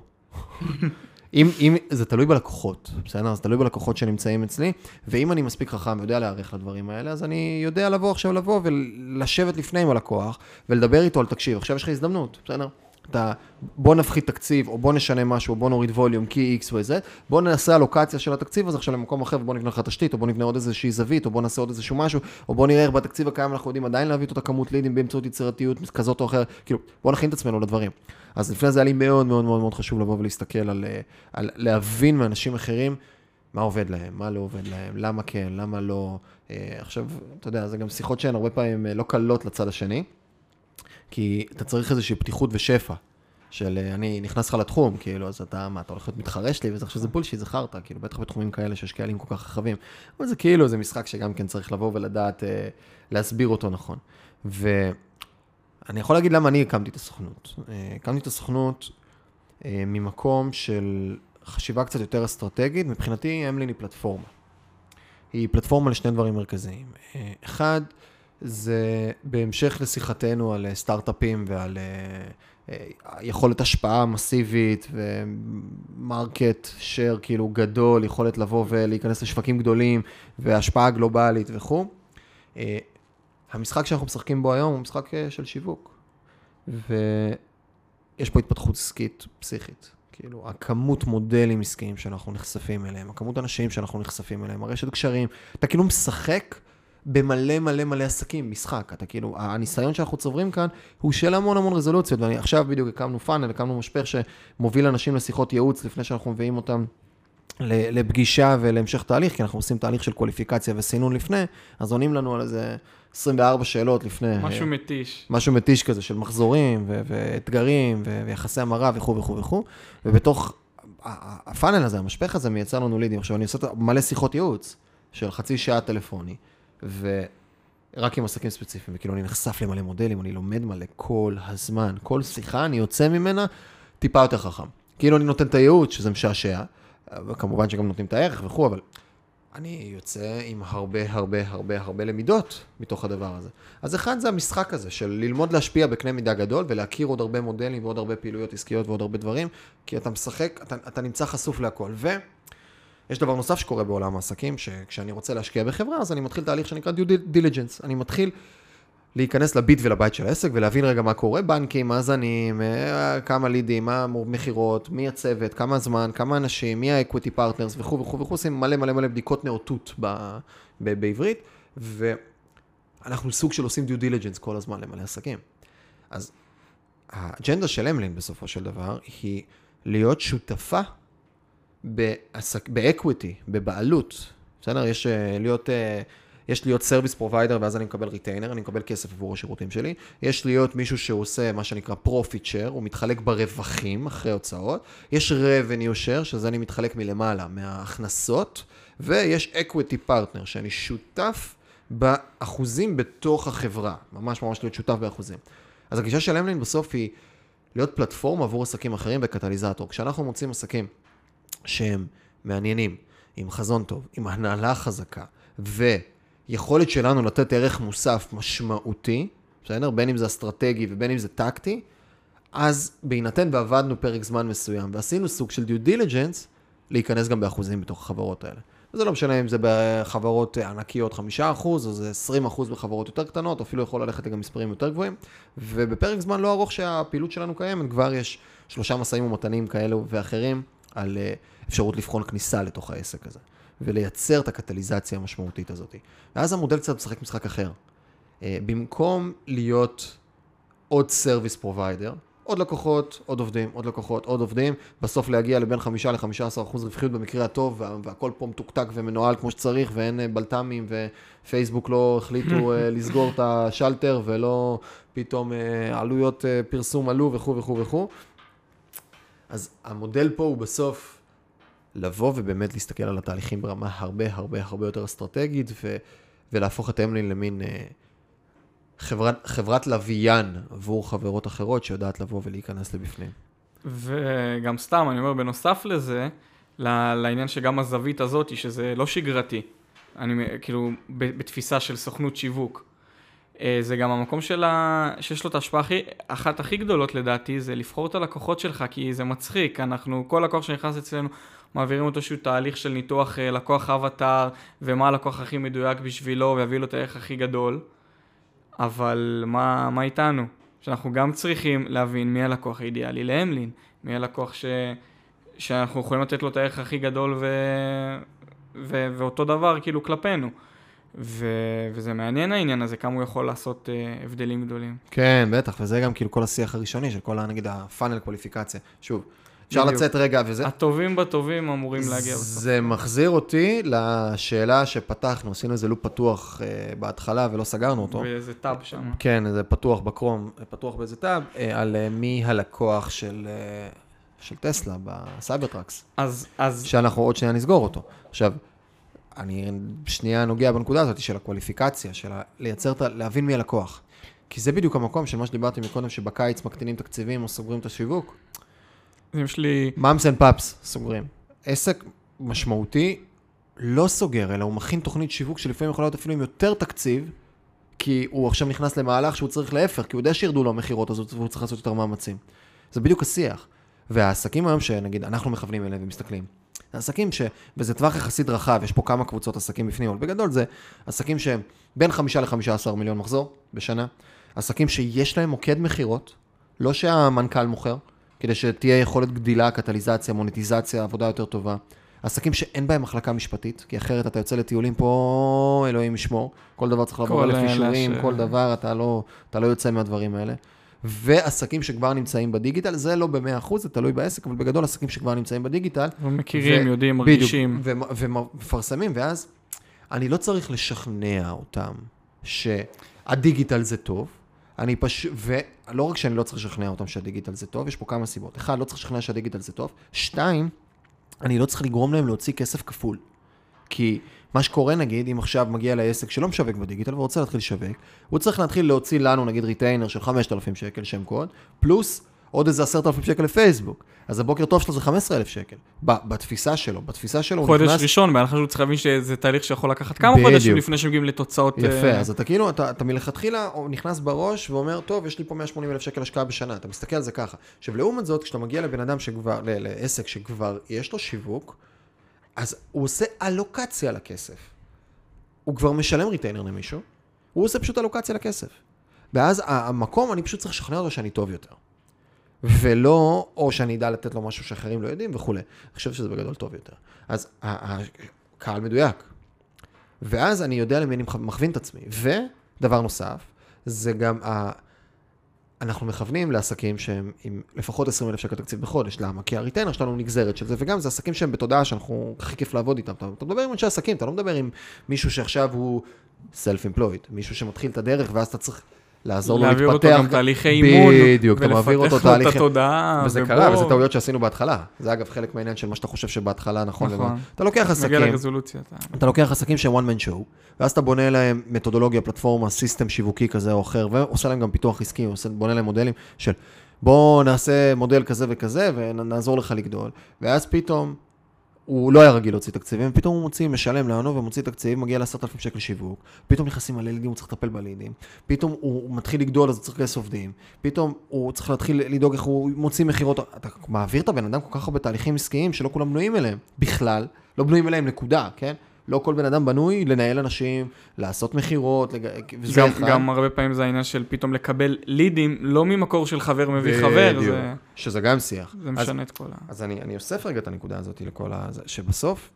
אם, אם, זה תלוי בלקוחות, בסדר? זה תלוי בלקוחות שנמצאים אצלי, ואם אני מספיק חכם ויודע להיערך לדברים האלה, אז אני יודע לבוא עכשיו לבוא ולשבת לפני עם הלקוח, ולדבר איתו על תקשיב, עכשיו יש לך הזדמנות, בסדר? אתה, בוא נפחית תקציב, או בוא נשנה משהו, או בוא נוריד ווליום, כי X ו-Z, בוא נעשה אלוקציה של התקציב הזה עכשיו למקום אחר, ובוא נבנה לך תשתית, או בוא נבנה עוד איזושהי זווית, או בוא נעשה עוד איזשהו משהו, או בוא נראה איך בתקציב הקיים אנחנו יודעים עדיין להביא את אותה כמות לידים באמצעות יצירתיות כזאת או אחרת, כאילו, בוא נכין את עצמנו לדברים. אז לפני זה היה לי מאוד מאוד מאוד מאוד חשוב לבוא ולהסתכל על, אה, על להבין מאנשים אחרים מה עובד להם, מה לא עובד להם, למה כן, למה לא. אה, עכשיו, אתה יודע, זה גם שיחות שהן הרבה פעמים אה, לא קלות לצד השני, כי אתה צריך איזושהי פתיחות ושפע. של אני נכנס לך לתחום, כאילו, אז אתה, מה, אתה הולך להיות מתחרה שלי, וזה עכשיו זה בולשיט, זה חרטא, כאילו, בטח בתחומים כאלה שיש קהלים כל כך רחבים. אבל זה כאילו, זה משחק שגם כן צריך לבוא ולדעת אה, להסביר אותו נכון. ואני יכול להגיד למה אני הקמתי את הסוכנות. אה, הקמתי את הסוכנות אה, ממקום של חשיבה קצת יותר אסטרטגית, מבחינתי אמלין היא פלטפורמה. היא פלטפורמה לשני דברים מרכזיים. אה, אחד, זה בהמשך לשיחתנו על אה, סטארט-אפים ועל אה, יכולת השפעה מסיבית ומרקט שייר כאילו גדול, יכולת לבוא ולהיכנס לשווקים גדולים והשפעה גלובלית וכו'. המשחק שאנחנו משחקים בו היום הוא משחק של שיווק. ויש פה התפתחות עסקית פסיכית. כאילו, הכמות מודלים עסקיים שאנחנו נחשפים אליהם, הכמות אנשים שאנחנו נחשפים אליהם, הרשת קשרים, אתה כאילו משחק במלא מלא מלא עסקים, משחק. אתה כאילו, הניסיון שאנחנו צוברים כאן הוא של המון המון רזולוציות, ואני עכשיו בדיוק הקמנו פאנל, הקמנו משפך שמוביל אנשים לשיחות ייעוץ לפני שאנחנו מביאים אותם לפגישה ולהמשך תהליך, כי אנחנו עושים תהליך של קוליפיקציה וסינון לפני, אז עונים לנו על איזה 24 שאלות לפני. משהו מתיש. משהו מתיש כזה של מחזורים ו- ואתגרים ו- ויחסי המרה וכו' וכו' וכו', ובתוך הפאנל הזה, המשפך הזה מייצר לנו לידים. עכשיו, אני עושה מלא שיחות ייעוץ של חצי שעה טלפוני, ורק עם עסקים ספציפיים, וכאילו אני נחשף למלא מודלים, אני לומד מלא כל הזמן. כל שיחה, אני יוצא ממנה טיפה יותר חכם. כאילו אני נותן את הייעוץ, שזה משעשע, וכמובן שגם נותנים את הערך וכו', אבל אני יוצא עם הרבה הרבה הרבה הרבה למידות מתוך הדבר הזה. אז אחד זה המשחק הזה של ללמוד להשפיע בקנה מידה גדול ולהכיר עוד הרבה מודלים ועוד הרבה פעילויות עסקיות ועוד הרבה דברים, כי אתה משחק, אתה, אתה נמצא חשוף להכל. ויש דבר נוסף שקורה בעולם העסקים, שכשאני רוצה להשקיע בחברה, אז אני מתחיל תהליך שנקרא due diligence. אני מתחיל להיכנס ל bit and byte של העסק ולהבין רגע מה קורה, בנקים, מאזנים, אה, כמה לידים, מה מכירות, מי הצוות, כמה זמן, כמה אנשים, מי ה equity partners וכו' וכו' וכו', עושים מלא מלא מלא בדיקות נאותות ב, ב, בעברית, ואנחנו סוג של עושים due diligence כל הזמן למלא עסקים. אז האג'נדה של אמלין בסופו של דבר היא להיות שותפה ב equity, בבעלות, בסדר? יש אה, להיות... Uh, יש להיות service provider ואז אני מקבל retainer, אני מקבל כסף עבור השירותים שלי. יש להיות מישהו שעושה מה שנקרא profit share, הוא מתחלק ברווחים אחרי הוצאות. יש revenue share, שזה אני מתחלק מלמעלה, מההכנסות. ויש equity partner, שאני שותף באחוזים בתוך החברה. ממש ממש להיות שותף באחוזים. אז הגישה של אמלין בסוף היא להיות פלטפורמה עבור עסקים אחרים וקטליזטור. כשאנחנו מוצאים עסקים שהם מעניינים, עם חזון טוב, עם הנהלה חזקה, ו... היכולת שלנו לתת ערך מוסף משמעותי, בסדר? בין אם זה אסטרטגי ובין אם זה טקטי, אז בהינתן ועבדנו פרק זמן מסוים ועשינו סוג של דיו דיליג'נס, להיכנס גם באחוזים בתוך החברות האלה. וזה לא משנה אם זה בחברות ענקיות 5% או זה 20% בחברות יותר קטנות, אפילו יכול ללכת גם מספרים יותר גבוהים. ובפרק זמן לא ארוך שהפעילות שלנו קיימת, כבר יש שלושה משאים ומתנים כאלו ואחרים על אה, אפשרות לבחון כניסה לתוך העסק הזה. ולייצר את הקטליזציה המשמעותית הזאת. ואז המודל קצת משחק משחק אחר. אה, במקום להיות עוד service provider, עוד לקוחות, עוד עובדים, עוד לקוחות, עוד עובדים, בסוף להגיע לבין 5 ל-15% אחוז רווחיות במקרה הטוב, והכל פה מתוקתק ומנוהל כמו שצריך, ואין אה, בלת"מים, ופייסבוק לא החליטו לסגור את השלטר, ולא פתאום עלויות פרסום עלו וכו' וכו' וכו'. אז המודל פה הוא בסוף לבוא ובאמת להסתכל על התהליכים ברמה הרבה הרבה הרבה יותר אסטרטגית, ו, ולהפוך את אמלין למין אה, חברת, חברת לוויין עבור חברות אחרות שיודעת לבוא ולהיכנס לבפנים. וגם סתם, אני אומר, בנוסף לזה, לעניין שגם הזווית הזאת, שזה לא שגרתי, אני כאילו, בתפיסה של סוכנות שיווק. אה, זה גם המקום שלה, שיש לו את ההשפעה הכי, אחת הכי גדולות לדעתי, זה לבחור את הלקוחות שלך, כי זה מצחיק, אנחנו, כל לקוח שנכנס אצלנו, מעבירים אותו איזשהו תהליך של ניתוח אה, לקוח אבטאר, ומה הלקוח הכי מדויק בשבילו, ויביא לו את הערך הכי גדול. אבל מה, מה איתנו? שאנחנו גם צריכים להבין מי הלקוח האידיאלי להמלין, מי הלקוח ש... שאנחנו יכולים לתת לו את הערך הכי גדול ו... ו... ואותו דבר כאילו כלפינו. ו... וזה מעניין העניין הזה, כמה הוא יכול לעשות uh, הבדלים גדולים. כן, בטח, וזה גם כאילו כל השיח הראשוני של כל, נגיד, הפאנל קוליפיקציה. שוב, אפשר בדיוק. לצאת רגע וזה... הטובים בטובים אמורים להגיע בסוף. זה מחזיר אותי לשאלה שפתחנו, עשינו איזה לופ פתוח אה, בהתחלה ולא סגרנו אותו. באיזה טאב שם. כן, זה פתוח בקרום, פתוח באיזה טאב, אה, על אה, מי הלקוח של, אה, של טסלה ב Cybertrucks, אז, אז שאנחנו עוד שנייה נסגור אותו. עכשיו, אני שנייה נוגע בנקודה הזאת של ה qualification, של לייצר, להבין מי הלקוח. כי זה בדיוק המקום של מה שדיברתי מקודם, שבקיץ מקטינים תקציבים או סוגרים את השיווק. יש לי... moms and pops סוגרים. עסק משמעותי לא סוגר, אלא הוא מכין תוכנית שיווק שלפעמים יכולה להיות אפילו עם יותר תקציב, כי הוא עכשיו נכנס למהלך שהוא צריך להפך, כי הוא יודע שירדו לו המכירות הזאת והוא צריך לעשות יותר מאמצים. זה בדיוק השיח. והעסקים היום שנגיד אנחנו מכוונים אליהם ומסתכלים, זה עסקים ש... וזה טווח יחסית רחב, יש פה כמה קבוצות עסקים בפנים, אבל בגדול זה עסקים שהם בין חמישה לחמישה עשר מיליון מחזור בשנה, עסקים שיש להם מוקד מכירות, לא שהמנכ"ל מוכר, כדי שתהיה יכולת גדילה, קטליזציה, מוניטיזציה, עבודה יותר טובה. עסקים שאין בהם מחלקה משפטית, כי אחרת אתה יוצא לטיולים פה, אלוהים ישמור, כל דבר צריך לעבור אלף אישורים, ש- כל דבר, אתה לא, אתה לא יוצא מהדברים האלה. ועסקים שכבר נמצאים בדיגיטל, זה לא ב-100%, זה תלוי בעסק, אבל בגדול עסקים שכבר נמצאים בדיגיטל. מכירים, ו- יודעים, בדיוק, מרגישים. ו- ומפרסמים, ואז אני לא צריך לשכנע אותם שהדיגיטל זה טוב, אני פשוט, ולא רק שאני לא צריך לשכנע אותם שהדיגיטל זה טוב, יש פה כמה סיבות. אחד, לא צריך לשכנע שהדיגיטל זה טוב. שתיים, אני לא צריך לגרום להם להוציא כסף כפול. כי מה שקורה נגיד, אם עכשיו מגיע לעסק שלא משווק בדיגיטל ורוצה להתחיל לשווק, הוא צריך להתחיל להוציא לנו נגיד retainer של 5,000 שקל שם קוד, פלוס עוד איזה 10,000 שקל לפייסבוק. אז הבוקר טוב שלו זה 15,000 שקל. בתפיסה שלו, בתפיסה שלו הוא חודש נכנס... ראשון, בהנחה שהוא צריך להבין שזה תהליך שיכול לקחת כמה בדיוק. חודשים לפני שמגיעים לתוצאות... יפה, אה, אז אתה כאילו, אתה, אתה מלכתחילה נכנס בראש ואומר, טוב, יש לי פה 180 אלף שקל השקעה בשנה, אתה מסתכל על זה ככה. עכשיו, לעומת זאת, כשאתה מגיע לבן אדם שכבר, ל- לעסק שכבר יש לו שיווק, אז הוא עושה אלוקציה לכסף. הוא כבר משלם retainer למישהו, הוא עושה פשוט אלוקציה לכסף. ואז המקום, אני פשוט צריך לשכנע אותו שאני טוב יותר. ולא, או שאני אדע לתת לו משהו שאחרים לא יודעים וכולי. אני חושב שזה בגדול טוב יותר. אז ה- ה- קהל מדויק. ואז אני יודע למי אני מכ- מכווין את עצמי. ודבר נוסף, זה גם. אנחנו מכוונים לעסקים שהם עם לפחות 20 אלף שקל תקציב בחודש. למה? כי ה retainer שלנו נגזרת של זה, וגם זה עסקים שהם בתודעה שאנחנו הכי כיף לעבוד איתם. אתה, אתה מדבר עם אנשי עסקים, אתה לא מדבר עם מישהו שעכשיו הוא self-employed, מישהו שמתחיל את הדרך, ואז אתה צריך לעזור לו להעביר להתפתח. אותו גם תהליכי אימון, בדיוק, אתה מעביר אותו ולפתח לו את תהליכי... התודעה. וזה ובוא- קרה, וזה טעויות שעשינו בהתחלה. זה אגב חלק מהעניין של מה שאתה חושב שבהתחלה נכון. נכון. אתה לוקח עסקים, מגיע לרזולוציה. אתה- אתה לוקח עסקים שהם one man show, ואז אתה בונה להם מתודולוגיה, פלטפורמה, סיסטם שיווקי כזה או אחר, ועושה להם גם פיתוח עסקי, בונה להם מודלים של בוא נעשה מודל כזה וכזה ונעזור לך לגדול, ואז פתאום הוא לא היה רגיל להוציא תקציבים, פתאום הוא מוציא, משלם לנו ומוציא תקציב, מגיע ל-10,000 שקל שיווק, פתאום נכנסים מלא לידים, הוא צריך לטפל בלידים, פתאום הוא מתחיל לגדול אז הוא צריך לגייס עובדים, פתאום הוא צריך להתחיל לדאוג איך הוא מוציא מכירות, אתה מעביר את הבן אדם כל כך הרבה תהליכים עסקיים שלא כולם בנויים אליהם, בכלל, לא בנויים אליהם נקודה, כן? לא כל בן אדם בנוי לנהל אנשים, לעשות מכירות, לג... וזה גם, אחד. גם הרבה פעמים זה העניין של פתאום לקבל לידים, לא ממקור של חבר מביא חבר, בדיוק. זה, שזה גם שיח. זה אז- משנה את כל ה... אז אני, אני אוסף רגע את הנקודה הזאת לכל ה... שבסוף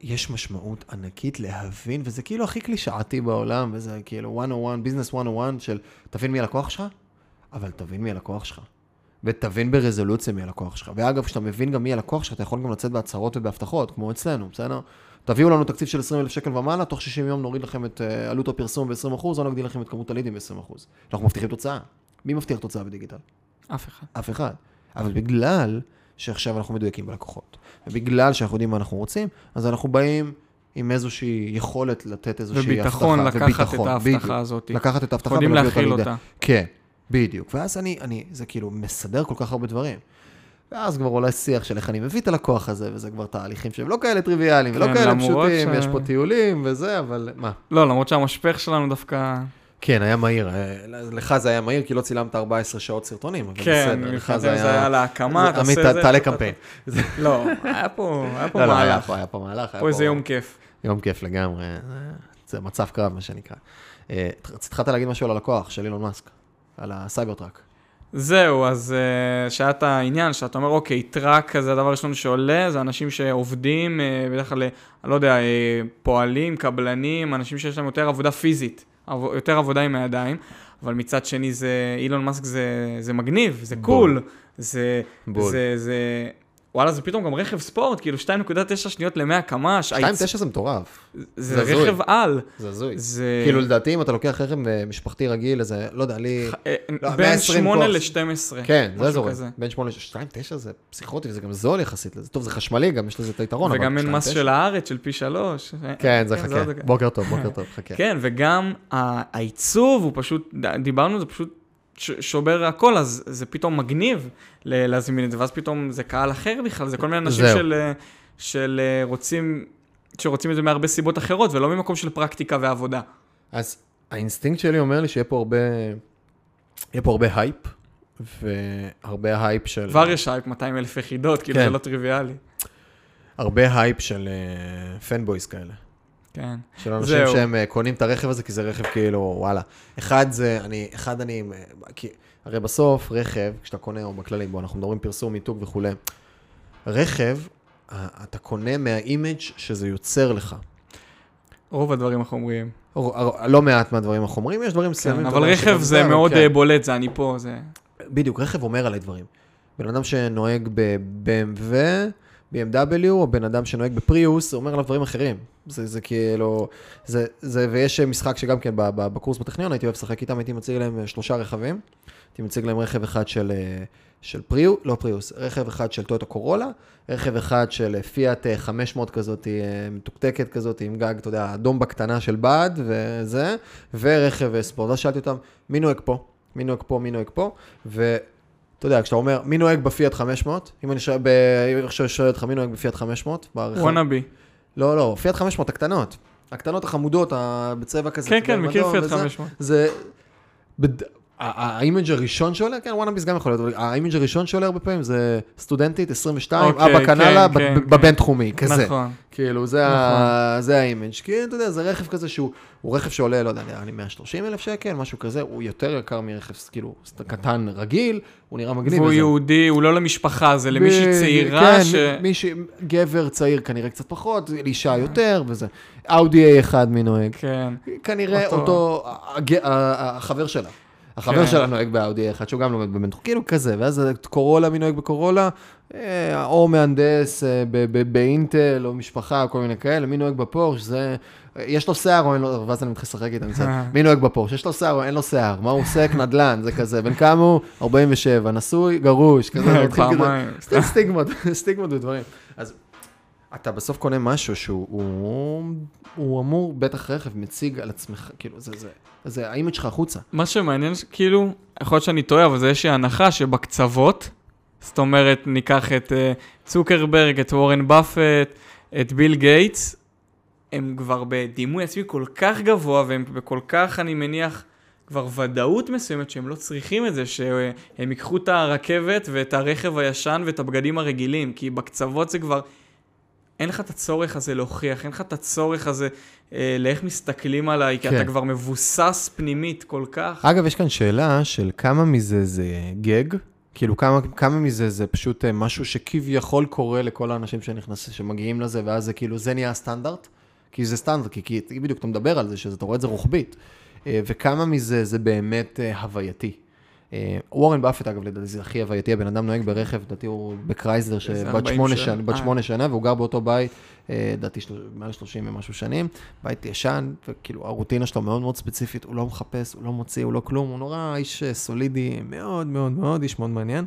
יש משמעות ענקית להבין, וזה כאילו הכי קלישאתי בעולם, וזה כאילו 101, ביזנס 101 של תבין מי הלקוח שלך, אבל תבין מי הלקוח שלך. ותבין ברזולוציה מי הלקוח שלך. ואגב, כשאתה מבין גם מי הלקוח שלך, אתה יכול גם לצאת בהצהרות ובהבטחות, כמו אצלנו, בסדר? תביאו לנו תקציב של 20 אלף שקל ומעלה, תוך 60 יום נוריד לכם את אה, עלות הפרסום ב-20%, או נגדיל לכם את כמות הלידים ב-20%. אנחנו מבטיחים תוצאה. מי מבטיח תוצאה בדיגיטל? אף אחד. אף אחד. אבל בגלל שעכשיו אנחנו מדויקים בלקוחות, ובגלל שאנחנו יודעים מה אנחנו רוצים, אז אנחנו באים עם איזושהי יכולת לתת איזושהי הבטחה. וביטחון לקחת וביטחון, את. ההבטחה הזאת. לקחת את ההבטחה ולהביא אותה לידי. אותה. כן, בדיוק. ואז אני, אני, זה כאילו מסדר כל כך הרבה דברים. ואז כבר עולה שיח של איך אני מביא את הלקוח הזה, וזה כבר תהליכים שהם לא כאלה טריוויאליים, ולא כן, כאלה למרות פשוטים, ש- יש פה טיולים וזה, אבל מה? לא, למרות שהמשפך שלנו דווקא... כן, היה מהיר. אה, לך זה היה מהיר, כי לא צילמת 14 שעות סרטונים, אבל כן, בסדר, לך זה זה היה להקמה, עמית, תעשה זה. תעלה קמפיין. לא, היה פה היה פה לא, לא, היה מהלך. פה, היה פה מהלך. היה פה איזה יום כיף. יום כיף לגמרי. זה מצב קרב, מה שנקרא. אה, התחלת להגיד משהו על הלקוח של אילון מאסק. על ה Cybertruck. זהו, אז uh, שהיה את העניין, שאתה אומר, אוקיי, truck זה הדבר הראשון שעולה, זה אנשים שעובדים, uh, בדרך כלל, אני לא יודע, uh, פועלים, קבלנים, אנשים שיש להם יותר עבודה פיזית, עב, יותר עבודה עם הידיים, אבל מצד שני זה, אילון מאסק זה, זה מגניב, זה קול, זה, בול. זה, זה, וואלה, זה פתאום גם רכב ספורט, כאילו 2.9 שניות ל-100 קמ"ש. 2.9 זה מטורף, זה זה. רכב על. זה הזוי. זה... כאילו לדעתי אם אתה לוקח רכב אה, משפחתי רגיל, איזה, לא יודע, לי... אה, לא, בין 120 8 כוח. ל-12. כן, זה אזורי. בין 8 ל-2.9 זה פסיכוטי, וזה גם זול יחסית לזה. טוב, זה חשמלי, גם יש לזה את היתרון, וגם אין מס 2.9. של הארץ, של פי שלוש. כן, זה כן, חכה. בוקר טוב, בוקר טוב, חכה. כן, וגם העיצוב הוא פשוט, דיברנו, זה פשוט ש- שובר הכל, אז זה פתאום מגניב להזמין את זה, ואז פתאום זה קהל אחר בכלל, זה כל מיני אנשים זהו. של, אה, של אה, רוצים, שרוצים את זה מהרבה סיבות אחרות, ולא ממקום של פרקטיקה ועבודה. אז האינסטינקט שלי אומר לי שיהיה פה הרבה, יהיה פה הרבה הייפ, והרבה הייפ של... כבר יש הייפ 200 אלף יחידות, כאילו כן. זה לא טריוויאלי. הרבה הייפ של fanboys כאלה. כן. של אנשים זהו. שהם אה, קונים את הרכב הזה, כי זה רכב כאילו, וואלה. אחד זה, אני, אחד אני, אה, כי הרי בסוף, רכב, כשאתה קונה, או בכללי, בוא, אנחנו מדברים פרסום, מיתוג וכולי, רכב, אתה קונה מהאימג' שזה יוצר לך. רוב הדברים החומריים. לא מעט מהדברים החומרים, יש דברים מסוימים. כן, אבל רכב זה מאוד כן. אה, בולט, זה אני פה, זה... בדיוק, רכב אומר עליי דברים. בן אדם שנוהג ב-BMW, BMW, או בן אדם שנוהג בפריוס, זה אומר עליו דברים אחרים. זה, זה כאילו, זה, זה, ויש משחק שגם כן בקורס בטכניון, הייתי אוהב לשחק איתם, הייתי מציג להם שלושה רכבים. הייתי מציג להם רכב אחד של, אה, של פריוס, לא פריוס, רכב אחד של טויוטה קורולה, רכב אחד של אה, פיאט אה, 500 כזאת, אה, מתוקתקת כזאת, עם גג, אתה יודע, אדום בקטנה של בד וזה, ורכב אה, ספורט. אז שאלתי אותם, מי נוהג פה? מי נוהג פה? מי נוהג פה? ואתה יודע, כשאתה אומר, מי נוהג בפיאט 500? אם אני שואל, ב- עכשיו שואל אותך, מי נוהג בפיאט 500? ברכב? Wannabe. לא, לא, פיאט 500 הקטנות. הקטנות החמודות, בצבע כזה. כן, אתה כן, מכיר פיאט וזה. 500. זה... בד... ה image הראשון שעולה, כן, wannabes גם יכול להיות, אבל ה image הראשון שעולה הרבה פעמים זה סטודנטית, 22, אוקיי, אבא קנה לה כן, כן, כן. בבינתחומי, כזה. נכון. כאילו, זה, ה image. כי אתה יודע, זה רכב כזה שהוא הוא רכב שעולה, לא יודע, נראה לי 130 אלף שקל, משהו כזה, הוא יותר יקר מרכב, כאילו, קטן רגיל, הוא נראה מגניב. והוא. יהודי, הוא לא למשפחה, זה למישהי צעירה כן, ש... מישהי, גבר צעיר כנראה קצת פחות, לאישה יותר, וזה. אאודי A1 מי נוהג. כן. כנראה אותו- החבר שלה. החבר כן. שלה נוהג באאודי אחד, שהוא גם לומד בבן כאילו כזה, ואז קורולה, מי נוהג בקורולה, אה, או מהנדס אה, באינטל, או משפחה, או כל מיני כאלה, מי נוהג בפורש, זה... יש לו שיער או אין לו, ואז אני מתחיל לשחק איתם, קצת. מי נוהג בפורש? יש לו שיער או אין לו שיער? מה הוא עוסק? נדל"ן, זה כזה. בן כמה הוא? 47, נשוי, גרוש, כזה, מתחיל כזה. סטיגמות, סטיגמות ודברים. אז אתה בסוף קונה משהו שהוא הוא, הוא אמור, בטח רכב, מציג על עצמך, כאילו, זה, זה, זה ה image שלך החוצה. מה שמעניין, כאילו, יכול להיות שאני טועה, אבל זה איזושהי הנחה שבקצוות, זאת אומרת, ניקח את אה, צוקרברג, את וורן באפט, את ביל גייטס, הם כבר בדימוי עצמי כל כך גבוה, והם בכל כך, אני מניח, כבר ודאות מסוימת שהם לא צריכים את זה, שהם ייקחו את הרכבת ואת הרכב הישן ואת הבגדים הרגילים, כי בקצוות זה כבר... אין לך את הצורך הזה להוכיח, אין לך את הצורך הזה אה, לאיך מסתכלים עליי, כי כן. אתה כבר מבוסס פנימית כל כך. אגב, יש כאן שאלה של כמה מזה זה גג, כאילו כמה, כמה מזה זה פשוט אה, משהו שכביכול קורה לכל האנשים שנכנסים, שמגיעים לזה, ואז זה כאילו, זה נהיה הסטנדרט? כי זה סטנדרט, כי, כי בדיוק אתה מדבר על זה, שאתה רואה את זה רוחבית. אה, וכמה מזה זה באמת אה, הווייתי. אה, וורן באפט, אגב, לדעתי זה הכי הווייתי, הבן אדם נוהג ברכב, לדעתי הוא בקרייזלר, איזה שברולט 40 שמונה שנה. אה. שנה, והוא גר באותו בית, אה, לדעתי מעל 30 ומשהו שנים, בית ישן, וכאילו הרוטינה שלו מאוד מאוד ספציפית, הוא לא מחפש, הוא לא מוציא, הוא לא כלום, הוא נורא איש סולידי, מאוד מאוד מאוד, איש מאוד מעניין.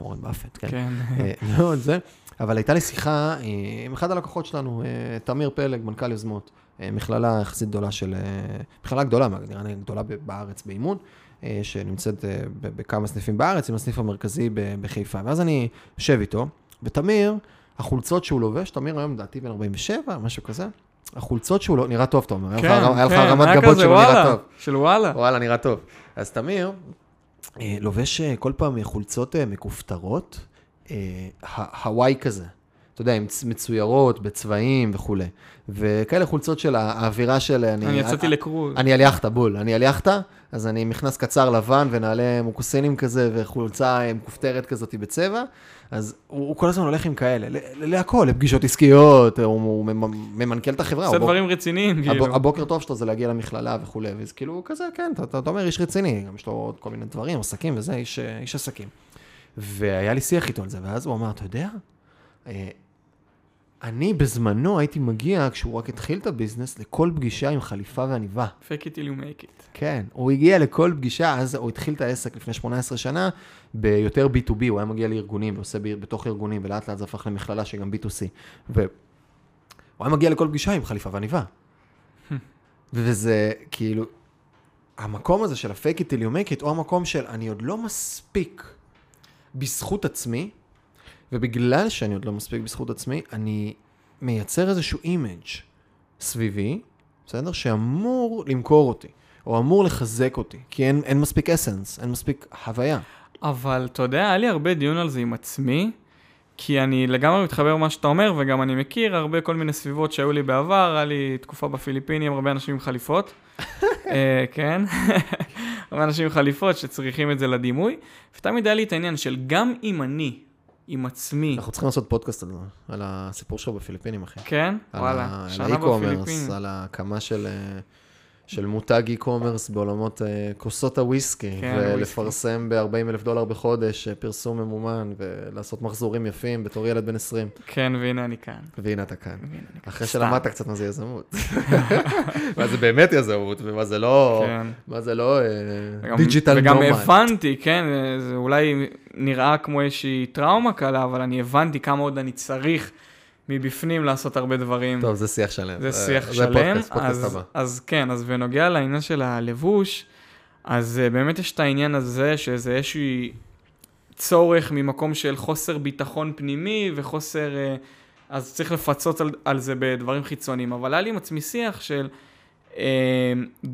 וורן באפט, כן. כן. מאוד זה. אבל הייתה לי שיחה עם אחד הלקוחות שלנו, תמיר פלג, מנכ"ל יוזמות, מכללה יחסית גדולה של, מכללה גדולה, נראה לי גדולה בארץ באימון, שנמצאת אה, בכמה סניפים בארץ, עם הסניף המרכזי בחיפה. ואז אני יושב איתו, ותמיר, החולצות שהוא לובש, תמיר היום לדעתי בן 47, משהו כזה, החולצות שהוא לא, נראה טוב, אתה אומר, כן, היה לך כן, רמת היה גבות שלו נראה טוב. של וואלה. וואלה, נראה טוב. אז תמיר אה, לובש אה, כל פעם אה, חולצות אה, מכופתרות, אה, הוואי כזה. אתה יודע, מצוירות, בצבעים וכולי. וכאלה חולצות של האווירה של... אני יצאתי לקרוז. אני על יאכטה, בול. אני על יאכטה, אז אני עם מכנס קצר לבן ונעלי מוקוסינים כזה, וחולצה עם כופתרת כזאת בצבע. אז הוא, הוא כל הזמן הולך עם כאלה, להכל, לפגישות עסקיות, הוא, הוא ממ- ממנכ"ל את החברה. עושה דברים רציניים, הבוק- כאילו. הבוקר טוב שלו זה להגיע למכללה וכולי, וזה כאילו כזה, כן, אתה, אתה, אומר איש רציני, גם יש לו עוד כל מיני דברים, עסקים וזה, איש, איש עסקים. והיה לי שיח איתו על זה, ואז הוא אמר, אתה יודע, אה, אני בזמנו הייתי מגיע, כשהוא רק התחיל את הביזנס, לכל פגישה עם חליפה ועניבה. fake it till you make it. כן, הוא הגיע לכל פגישה, אז הוא התחיל את העסק לפני 18 שנה, ביותר B2B, הוא היה מגיע לארגונים, ועושה בתוך ארגונים, ולאט לאט זה הפך למכללה שגם B2C. והוא היה מגיע לכל פגישה עם חליפה ועניבה. וזה כאילו, המקום הזה של ה-fake it till you make it, הוא המקום של אני עוד לא מספיק בזכות עצמי, ובגלל שאני עוד לא מספיק בזכות עצמי, אני מייצר איזשהו image סביבי, בסדר? שאמור למכור אותי, או אמור לחזק אותי, כי אין, אין מספיק essence, אין מספיק הוויה. אבל אתה יודע, היה לי הרבה דיון על זה עם עצמי, כי אני לגמרי מתחבר למה שאתה אומר, וגם אני מכיר הרבה כל מיני סביבות שהיו לי בעבר, היה לי תקופה בפיליפינים, הרבה אנשים עם חליפות. אה, כן, הרבה אנשים עם חליפות שצריכים את זה לדימוי, ותמיד היה לי את העניין של גם אם אני עם עצמי, אנחנו צריכים לעשות פודקאסט על, על הסיפור שלו בפיליפינים, אחי. כן, על וואלה, על שנת ה e-commerce, בפיליפינים. על ההקמה של, אה, של מותג e-commerce בעולמות אה, כוסות הוויסקי, כן, ולפרסם ב-40 אלף דולר בחודש אה, פרסום ממומן, ולעשות מחזורים יפים בתור ילד בן 20. כן, והנה אני כאן. והנה אתה כאן. והנה. אחרי. שלמדת קצת מה זה יזמות. מה זה באמת יזמות, ומה זה לא, כן. מה זה לא וגם- digital וגם nomad. הבנתי, כן, זה אולי נראה כמו איזושהי טראומה קלה, אבל אני הבנתי כמה עוד אני צריך מבפנים לעשות הרבה דברים. טוב, זה שיח שלם. זה שיח זה שלם. פודקאסט, פודקאסט אז, הבא. אז כן, אז בנוגע לעניין של הלבוש, אז אה, באמת יש את העניין הזה, שזה איזשהו צורך ממקום של חוסר ביטחון פנימי וחוסר... Uh, אז צריך לפצות על, על זה בדברים חיצוניים. אבל היה לי עם עצמי שיח של...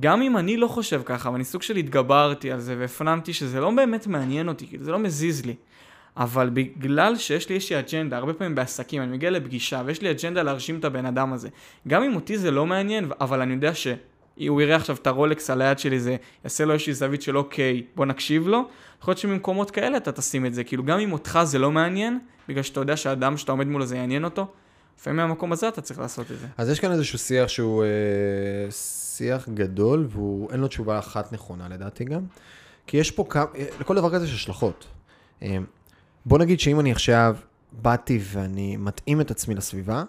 גם אם אני לא חושב ככה, ואני סוג של התגברתי על זה והפנמתי שזה לא באמת מעניין אותי, כאילו זה לא מזיז לי. אבל בגלל שיש לי איזושהי אג'נדה, הרבה פעמים בעסקים, אני מגיע לפגישה ויש לי אג'נדה להרשים את הבן אדם הזה. גם אם אותי זה לא מעניין, אבל אני יודע שהוא יראה עכשיו את הרולקס על היד שלי, זה יעשה לו איזושהי זווית של אוקיי, בוא נקשיב לו. יכול להיות שממקומות כאלה אתה תשים את זה, כאילו גם אם אותך זה לא מעניין, בגלל שאתה יודע שהאדם שאתה עומד מולו זה יעניין אותו, לפעמים מהמקום הזה אתה צריך לעשות את זה. אז יש כאן איזשהו שיח שהוא אה, שיח גדול, ואין לו תשובה אחת נכונה לדעתי גם. כי יש פה כמה, אה, לכל דבר כזה יש השלכות. אה, בוא נגיד שאם אני עכשיו באתי ואני מתאים את עצמי לסביבה,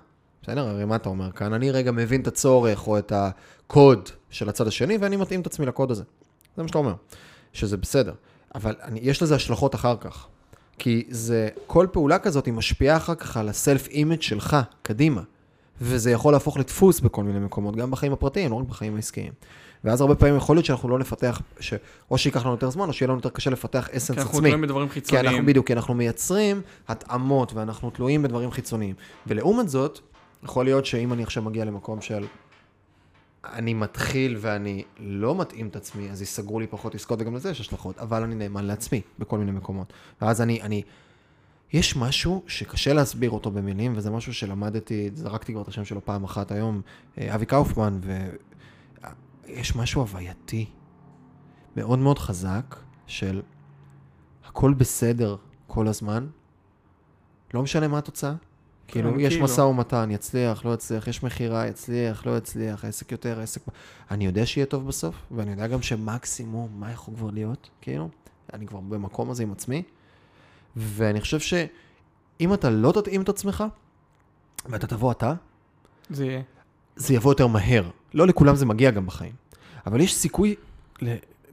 בסדר? הרי מה אתה אומר כאן? אני רגע מבין את הצורך או את הקוד של הצד השני, ואני מתאים את עצמי לקוד הזה. זה מה שאתה אומר, שזה בסדר. אבל אני, יש לזה השלכות אחר כך. כי זה, כל פעולה כזאת היא משפיעה אחר כך על ה self image שלך, קדימה. וזה יכול להפוך לדפוס בכל מיני מקומות, גם בחיים הפרטיים, לא רק בחיים העסקיים. ואז הרבה פעמים יכול להיות שאנחנו לא נפתח, ש... או שייקח לנו יותר זמן, או שיהיה לנו יותר קשה לפתח essence כי עצמי. אנחנו תלויים בדברים כי חיצוניים. אנחנו בדיוק, כי אנחנו מייצרים התאמות ואנחנו תלויים בדברים חיצוניים. ולעומת זאת, יכול להיות שאם אני עכשיו מגיע למקום של אני מתחיל ואני לא מתאים את עצמי, אז ייסגרו לי פחות עסקות וגם לזה יש השלכות, אבל אני נאמן לעצמי בכל מיני מקומות. ואז אני, אני, יש משהו שקשה להסביר אותו במילים, וזה משהו שלמדתי, זרקתי כבר את השם שלו פעם אחת היום, אה, אבי קאופמן, ויש משהו הווייתי מאוד מאוד חזק של הכל בסדר כל הזמן, לא משנה מה התוצאה. כאילו, יש כאילו. משא ומתן, יצליח, לא יצליח, יש מכירה, יצליח, לא יצליח, עסק יותר, עסק... אני יודע שיהיה טוב בסוף, ואני יודע גם שמקסימום, מה יכול כבר להיות, כאילו? אני כבר במקום הזה עם עצמי, ואני חושב שאם אתה לא תתאים את עצמך, ואתה תבוא אתה, זה יהיה. זה יבוא יותר מהר. לא לכולם זה מגיע גם בחיים. אבל יש סיכוי,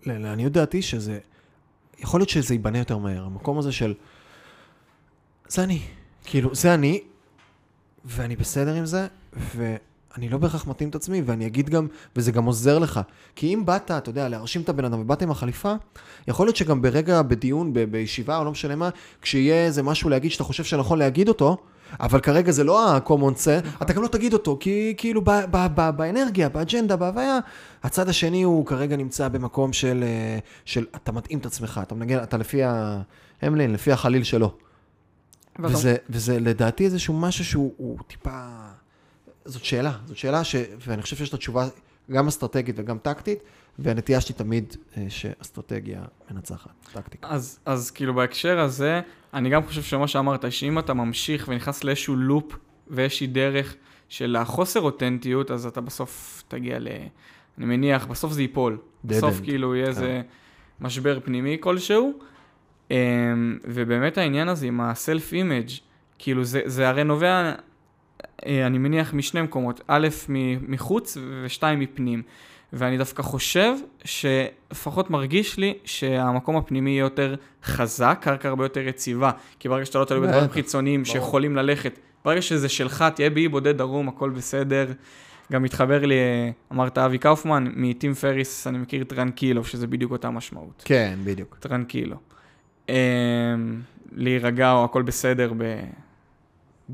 לעניות דעתי, שזה... יכול להיות שזה ייבנה יותר מהר. המקום הזה של... זה אני. כאילו, זה אני, ואני בסדר עם זה, ואני לא בהכרח מתאים את עצמי, ואני אגיד גם, וזה גם עוזר לך. כי אם באת, אתה יודע, להרשים את הבן אדם ובאת עם החליפה, יכול להיות שגם ברגע, בדיון, ב- בישיבה, או לא משנה מה, כשיהיה איזה משהו להגיד שאתה חושב שנכון להגיד אותו, אבל כרגע זה לא ה-common sense, אתה גם לא תגיד אותו, כי כאילו ב- ב- ב- באנרגיה, באג'נדה, בהוויה, הצד השני הוא כרגע נמצא במקום של, אה, של אתה מתאים את עצמך, אתה מנגן, אתה לפי ה... המלין, לפי החליל שלו. וזה, וזה לדעתי איזשהו משהו שהוא הוא טיפה... זאת שאלה, זאת שאלה ש... ואני חושב שיש לה תשובה גם אסטרטגית וגם טקטית, והנטייה שלי תמיד אה, שאסטרטגיה מנצחת, טקטיקה. אז, אז כאילו בהקשר הזה, אני גם חושב שמה שאמרת, שאם אתה ממשיך ונכנס לאיזשהו לופ ואיזושהי דרך של החוסר אותנטיות, אז אתה בסוף תגיע ל... אני מניח, בסוף זה ייפול. בסוף end. כאילו יהיה איזה משבר פנימי כלשהו. אמ, ובאמת העניין הזה עם ה self image, כאילו זה, זה הרי נובע, אני מניח, משני מקומות, א', מחוץ ושתיים מפנים. ואני דווקא חושב שלפחות מרגיש לי שהמקום הפנימי יהיה יותר חזק, קרקע הרבה יותר יציבה. כי ברגע שאתה לא תלוי בדברים חיצוניים. שיכולים ללכת, ברגע שזה שלך, תהיה באי בודד ערום, הכל בסדר. גם מתחבר לי, אה, אמרת אבי קאופמן, מטים פריס, אני מכיר טרנקילו, שזה בדיוק אותה משמעות. כן, בדיוק. טרנקילו. אמ, להירגע או הכל בסדר ב...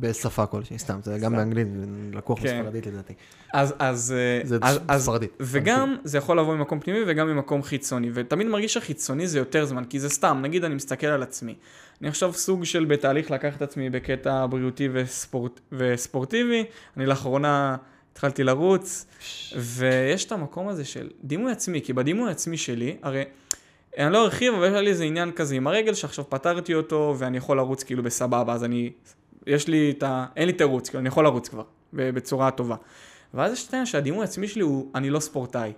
בשפה כלשהי, סתם, זה גם. באנגלית, לקוח כן. בספרדית לדעתי. אז, אז, אה, זה אז, ספרדית. וגם זה יכול לבוא ממקום פנימי וגם ממקום חיצוני, ותמיד מרגיש שהחיצוני זה יותר זמן, כי זה סתם, נגיד אני מסתכל על עצמי. אני עכשיו סוג של בתהליך לקחת את עצמי בקטע בריאותי וספורט, וספורטיבי, אני לאחרונה התחלתי לרוץ, ויש את המקום הזה של דימוי עצמי, כי בדימוי העצמי שלי, הרי אני לא ארחיב, אבל יש לי איזה עניין כזה עם הרגל שעכשיו פתרתי אותו, ואני יכול לרוץ כאילו בסבבה, אז אני, יש לי את ה... אין לי תירוץ, כאילו אני יכול לרוץ כבר, בצורה טובה. ואז יש את העניין שהדימוי העצמי שלי הוא, אני לא ספורטאי.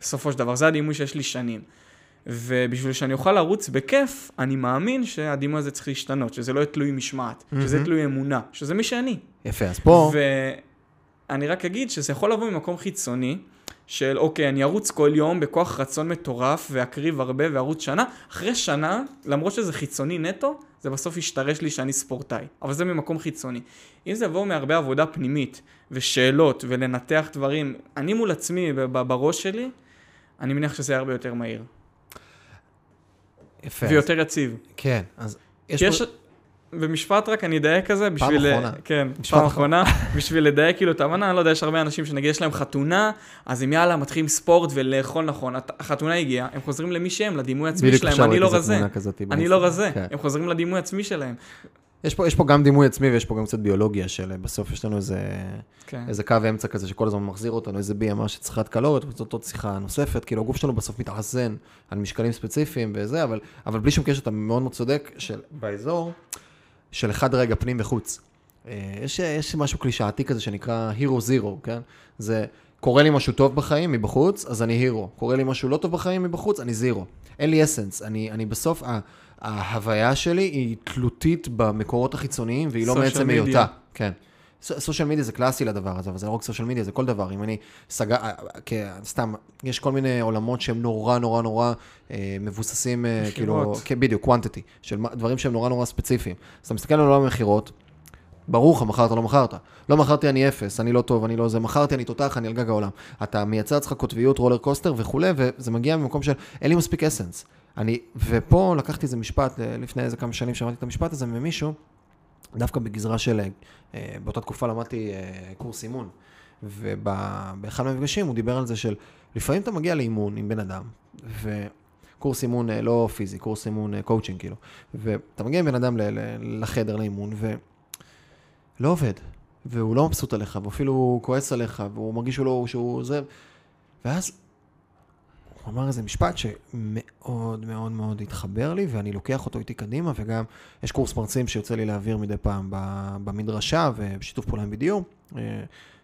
בסופו של דבר, זה הדימוי שיש לי שנים. ובשביל שאני אוכל לרוץ בכיף, אני מאמין שהדימוי הזה צריך להשתנות, שזה לא יהיה תלוי משמעת, שזה מהמם. תלוי אמונה, שזה מי שאני. יפה, אז פה, ואני רק אגיד שזה יכול לבוא ממקום חיצוני, של אוקיי, אני ארוץ כל יום בכוח רצון מטורף, ואקריב הרבה וארוץ שנה, אחרי שנה, למרות שזה חיצוני נטו, זה בסוף ישתרש לי שאני ספורטאי. אבל זה ממקום חיצוני. אם זה יבוא מהרבה עבודה פנימית, ושאלות, ולנתח דברים, אני מול עצמי, בראש שלי, אני מניח שזה יהיה הרבה יותר מהיר. יפה. אז- ויותר יציב. כן, אז יש כי פה... במשפט רק אני אדייק כזה, בשביל... אחרונה. כן, משפט פעם אחרונה, בשביל לדייק כאילו את ההבנה, אני לא יודע, יש הרבה אנשים שנגיד יש להם חתונה, אז הם יאללה, מתחילים ספורט ולאכול נכון. החתונה הגיעה, הם חוזרים למי שהם, לדימוי העצמי בדיוק שלהם, אני לא רזה. אני. לא רזה, כן. הם חוזרים לדימוי העצמי שלהם. יש פה, יש פה גם דימוי עצמי ויש פה גם קצת ביולוגיה של בסוף יש לנו איזה, כן. איזה קו אמצע כזה שכל הזמן מחזיר אותנו, איזה בי אמר שצריכת קלוריות, וזאת עוד שיחה נוספת, כאילו הגוף שלנו בסוף מתאזן על משקלים ספציפיים וזה, אבל, אבל בלי שום קשר, אתה מאוד מאוד צודק, של באזור של אחד רגע פנים וחוץ. אה, יש, יש משהו קלישאתי כזה שנקרא הירו זירו, כן? זה קורה לי משהו טוב בחיים מבחוץ, אז אני הירו. קורה לי משהו לא טוב בחיים מבחוץ, אני זירו. אין לי אסנס. אני, אני בסוף, ה- ההוויה שלי היא תלותית במקורות החיצוניים, והיא לא מעצם. היותה. כן. סושיאל מדיה זה קלאסי לדבר הזה, אבל זה לא רק סושיאל מדיה, זה כל דבר. אם אני סגר, אה, כ- סתם, יש כל מיני עולמות שהם נורא נורא נורא אה, מבוססים, אה, כאילו. כן, בדיוק, quantity, של דברים שהם נורא נורא ספציפיים. אז אתה מסתכל על עולם המכירות, ברור לך, מכרת, לא מכרת. לא מכרתי, אני אפס, אני לא טוב, אני לא זה, מכרתי, אני תותח, אני על גג העולם. אתה מייצר לעצמך קוטביות, רולר קוסטר וכולי, וזה מגיע ממקום של, אין לי מספיק אסנס. אני, ופה לקחתי איזה משפט, אה, לפני איזה כמה שנים שמעתי את המשפט הזה ממישהו, דווקא בגזרה של, אה, באותה תקופה למדתי אה, קורס אימון, ובאחד מהמפגשים הוא דיבר על זה של, לפעמים אתה מגיע לאימון עם בן אדם, וקורס אימון אה, לא פיזי, קורס אימון קואוצ'ינג כאילו, ואתה מגיע עם בן אדם לחדר לאימון, ולא עובד, והוא לא מבסוט עליך, ואפילו כועס עליך, והוא מרגיש שהוא לא, שהוא זה, ואז הוא אמר איזה משפט שמאוד מאוד מאוד התחבר לי, ואני לוקח אותו איתי קדימה, וגם יש קורס מרצים שיוצא לי להעביר מדי פעם במדרשה, ובשיתוף פעולה עם בדיור, אה,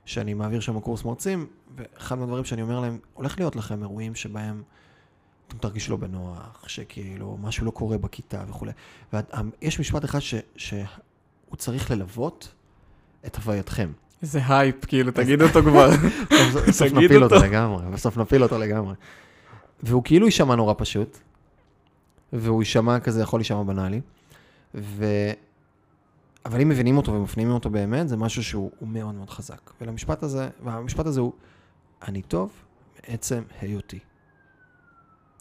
שאני מעביר שם קורס מרצים, ואחד מהדברים שאני אומר להם, הולך להיות לכם אירועים שבהם אתם תרגישו לא בנוח, שכאילו משהו לא קורה בכיתה וכולי. ויש משפט אחד ש, שהוא צריך ללוות את הווייתכם. איזה הייפ, כאילו, תגיד אותו כבר. בסוף- נפיל אותו. לגמרי, בסוף נפיל אותו לגמרי. והוא כאילו יישמע נורא פשוט, והוא יישמע כזה, יכול להישמע בנאלי, ו... אבל אם מבינים אותו ומפנימים אותו באמת, זה משהו שהוא הוא מאוד מאוד חזק. ולמשפט הזה, והמשפט הזה הוא, אני טוב מעצם היותי.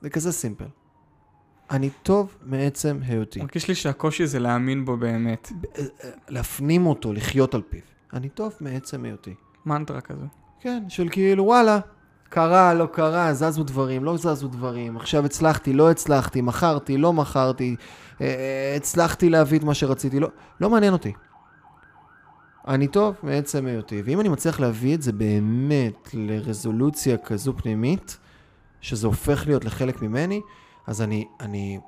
זה כזה סימפל. אני טוב מעצם היותי. מרגיש לי שהקושי זה להאמין בו באמת. להפנים אותו, לחיות על פיו. אני טוב מעצם היותי. מנטרה כזו. כן, של כאילו, וואלה, קרה, לא קרה, זזו דברים, לא זזו דברים, עכשיו הצלחתי, לא הצלחתי, מכרתי, לא מכרתי, אה, הצלחתי להביא את מה שרציתי, לא, לא מעניין אותי. אני טוב מעצם היותי, ואם אני מצליח להביא את זה באמת לרזולוציה כזו פנימית, שזה הופך להיות לחלק ממני, אז אני, אני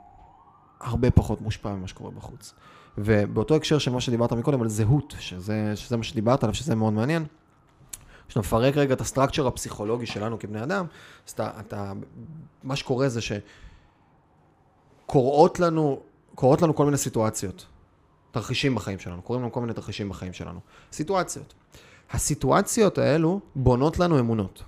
הרבה פחות מושפע ממה שקורה בחוץ. ובאותו הקשר של מה שדיברת מקודם על זהות, שזה, שזה מה שדיברת עליו, שזה מאוד מעניין, כשאתה מפרק רגע את הסטרקצ'ר הפסיכולוגי שלנו כבני אדם, אז אתה, אתה, מה שקורה זה שקורות לנו, קורות לנו כל מיני סיטואציות, תרחישים בחיים שלנו, קורים לנו כל מיני תרחישים בחיים שלנו. סיטואציות. הסיטואציות האלו בונות לנו אמונות.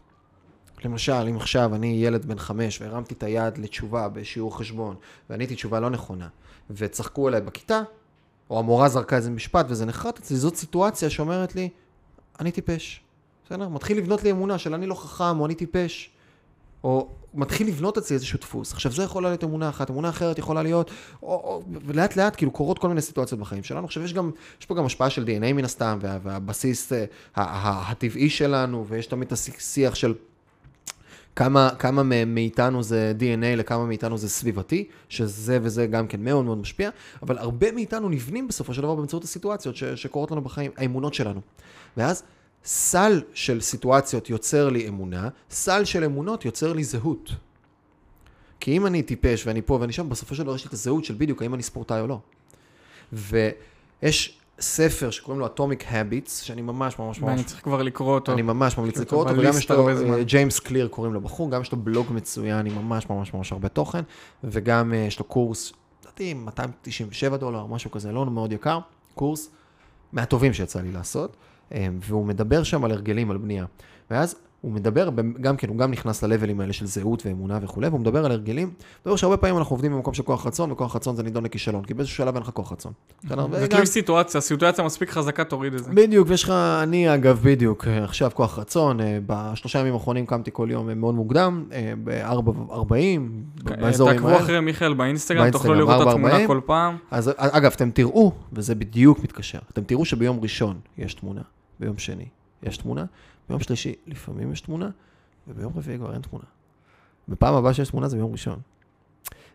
למשל, אם עכשיו אני ילד בן חמש והרמתי את היד לתשובה בשיעור חשבון, ועניתי תשובה לא נכונה, וצחקו עליי בכיתה, או המורה זרקה איזה משפט וזה נחרט אצלי, זאת סיטואציה שאומרת לי, אני טיפש. בסדר? מתחיל לבנות לי אמונה של אני לא חכם, או אני טיפש. או מתחיל לבנות אצלי איזשהו דפוס. עכשיו, זו יכולה להיות אמונה אחת, אמונה אחרת יכולה להיות, או, או, ולאט לאט כאילו קורות כל מיני סיטואציות בחיים שלנו. עכשיו, יש גם, יש פה גם השפעה של DNA מן הסתם, וה, והבסיס אה, הטבעי שלנו, ויש תמיד את השיח של כמה, כמה מאיתנו זה DNA לכמה מאיתנו זה סביבתי, שזה וזה גם כן מאוד מאוד משפיע, אבל הרבה מאיתנו נבנים בסופו של דבר באמצעות הסיטואציות ש, שקורות לנו בחיים, האמונות שלנו. ואז סל של סיטואציות יוצר לי אמונה, סל של אמונות יוצר לי זהות. כי אם אני טיפש ואני פה ואני שם, בסופו של דבר יש לי את הזהות של בדיוק האם אני ספורטאי או לא. ויש ספר שקוראים לו Atomic Habits, שאני ממש ממש ממש... ואני צריך כבר לקרוא אותו. אני ממש ממליץ לקרוא אותו, וגם יש לו, ג'יימס קליר קוראים לו בחור, גם יש לו בלוג מצוין עם ממש ממש ממש הרבה תוכן, וגם אה, יש לו קורס, לדעתי 297 דולר, משהו כזה, לא מאוד יקר, קורס מהטובים שיצא לי לעשות. אמ, והוא מדבר שם על הרגלים, על בנייה. ואז הוא מדבר, גם כן, הוא גם נכנס ללבלים האלה של זהות ואמונה וכולי, והוא מדבר על הרגלים. הוא מדבר שהרבה פעמים אנחנו עובדים במקום של כוח רצון, וכוח רצון זה נידון לכישלון, כי באיזשהו שלב אין לך כוח רצון. זה תלוי סיטואציה, סיטואציה מספיק חזקה, תוריד את זה. בדיוק, ויש לך, אני אגב, בדיוק, עכשיו כוח רצון, אה, בשלושה ימים האחרונים קמתי כל יום מאוד מוקדם, אה, ב-4.40, באזורים האלה. תעקבו אחרי מיכאל באינסטגרם, תוכלו לראות את התמונה כל פעם. אז אגב, אתם תראו, וזה בדיוק מתקשר, אתם תראו שביום ראשון יש תמונה. ביום שני יש תמונה, ביום שלישי לפעמים יש תמונה, וביום רביעי כבר אין תמונה. בפעם הבאה שיש תמונה זה ביום ראשון.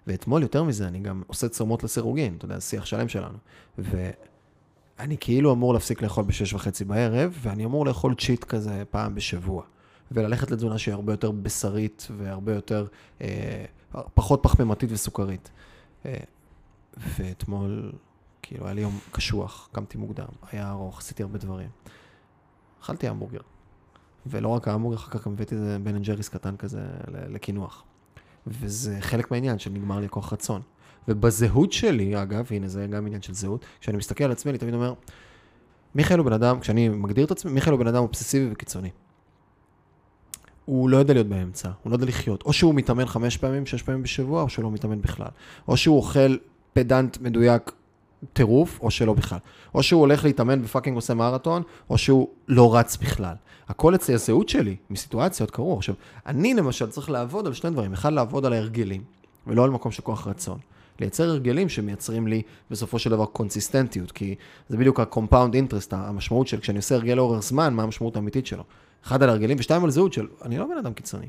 ואתמול, יותר מזה, אני גם עושה צומות לסירוגין, אתה יודע, שיח שלם שלנו. ואני כאילו אמור להפסיק לאכול בשש וחצי בערב, ואני אמור לאכול צ'יט כזה פעם בשבוע. וללכת לתזונה שהיא הרבה יותר בשרית והרבה יותר, אה, פחות פחמימתית וסוכרית. אה, ואתמול, כאילו, היה לי יום קשוח, קמתי מוקדם, היה ארוך, עשיתי הרבה דברים. אכלתי המבורגר. ולא רק ההמבורגר, אחר כך הבאתי איזה בן ג'ריס קטן כזה לקינוח. וזה חלק מהעניין שנגמר לי כוח רצון. ובזהות שלי, אגב, הנה זה גם עניין של זהות, כשאני מסתכל על עצמי, אני תמיד אומר, מיכאל הוא בן אדם, כשאני מגדיר את עצמי, מיכאל הוא בן אדם אובססיבי וקיצוני. הוא לא יודע להיות באמצע, הוא לא יודע לחיות. או שהוא מתאמן חמש פעמים, שש פעמים בשבוע, או שהוא לא מתאמן בכלל. או שהוא אוכל פדנט מדויק טירוף, או שלא בכלל. או שהוא הולך להתאמן ופאקינג עושה מרתון, או שהוא לא רץ בכלל. הכל אצלי הזהות שלי, מסיטואציות קרו. עכשיו, אני למשל צריך לעבוד על שני דברים. אחד, לעבוד על ההרגלים, ולא על מקום של כוח רצון. לייצר הרגלים שמייצרים לי בסופו של דבר קונסיסטנטיות, כי זה בדיוק ה-compound interest, המשמעות של כשאני עושה הרגל לאורך זמן, מה המשמעות האמיתית שלו. אחד על הרגלים ושתיים על זהות של, אני לא בן אדם קיצוני.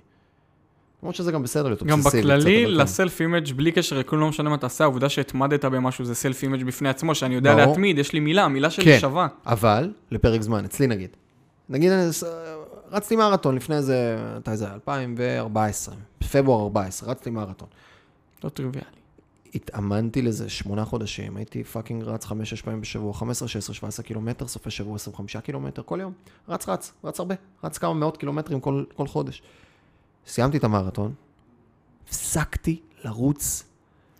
למרות שזה גם בסדר להיות אובססיבי. גם בכללי, ל self image בלי קשר לכלום לא משנה מה תעשה, העובדה שהתמדת במשהו זה self image בפני עצמו, שאני יודע ברור. להתמיד, יש לי מילה, המילה שלי כן, שווה. אבל, לפרק זמן, אצלי נגיד. נגיד, רצתי מרתון לפני איזה, מתי זה 2014, בפברואר 14, רצתי מרתון. לא טריוויאלי. התאמנתי לזה שמונה חודשים, הייתי fucking רץ חמש-שש פעמים בשבוע, 15, 16, 17 קילומטר, סופי שבוע 25 קילומטר, כל יום. רץ, רץ, רץ הרבה, רץ כמה מאות קילומטרים כל, כל חודש. סיימתי את המרתון, הפסקתי לרוץ.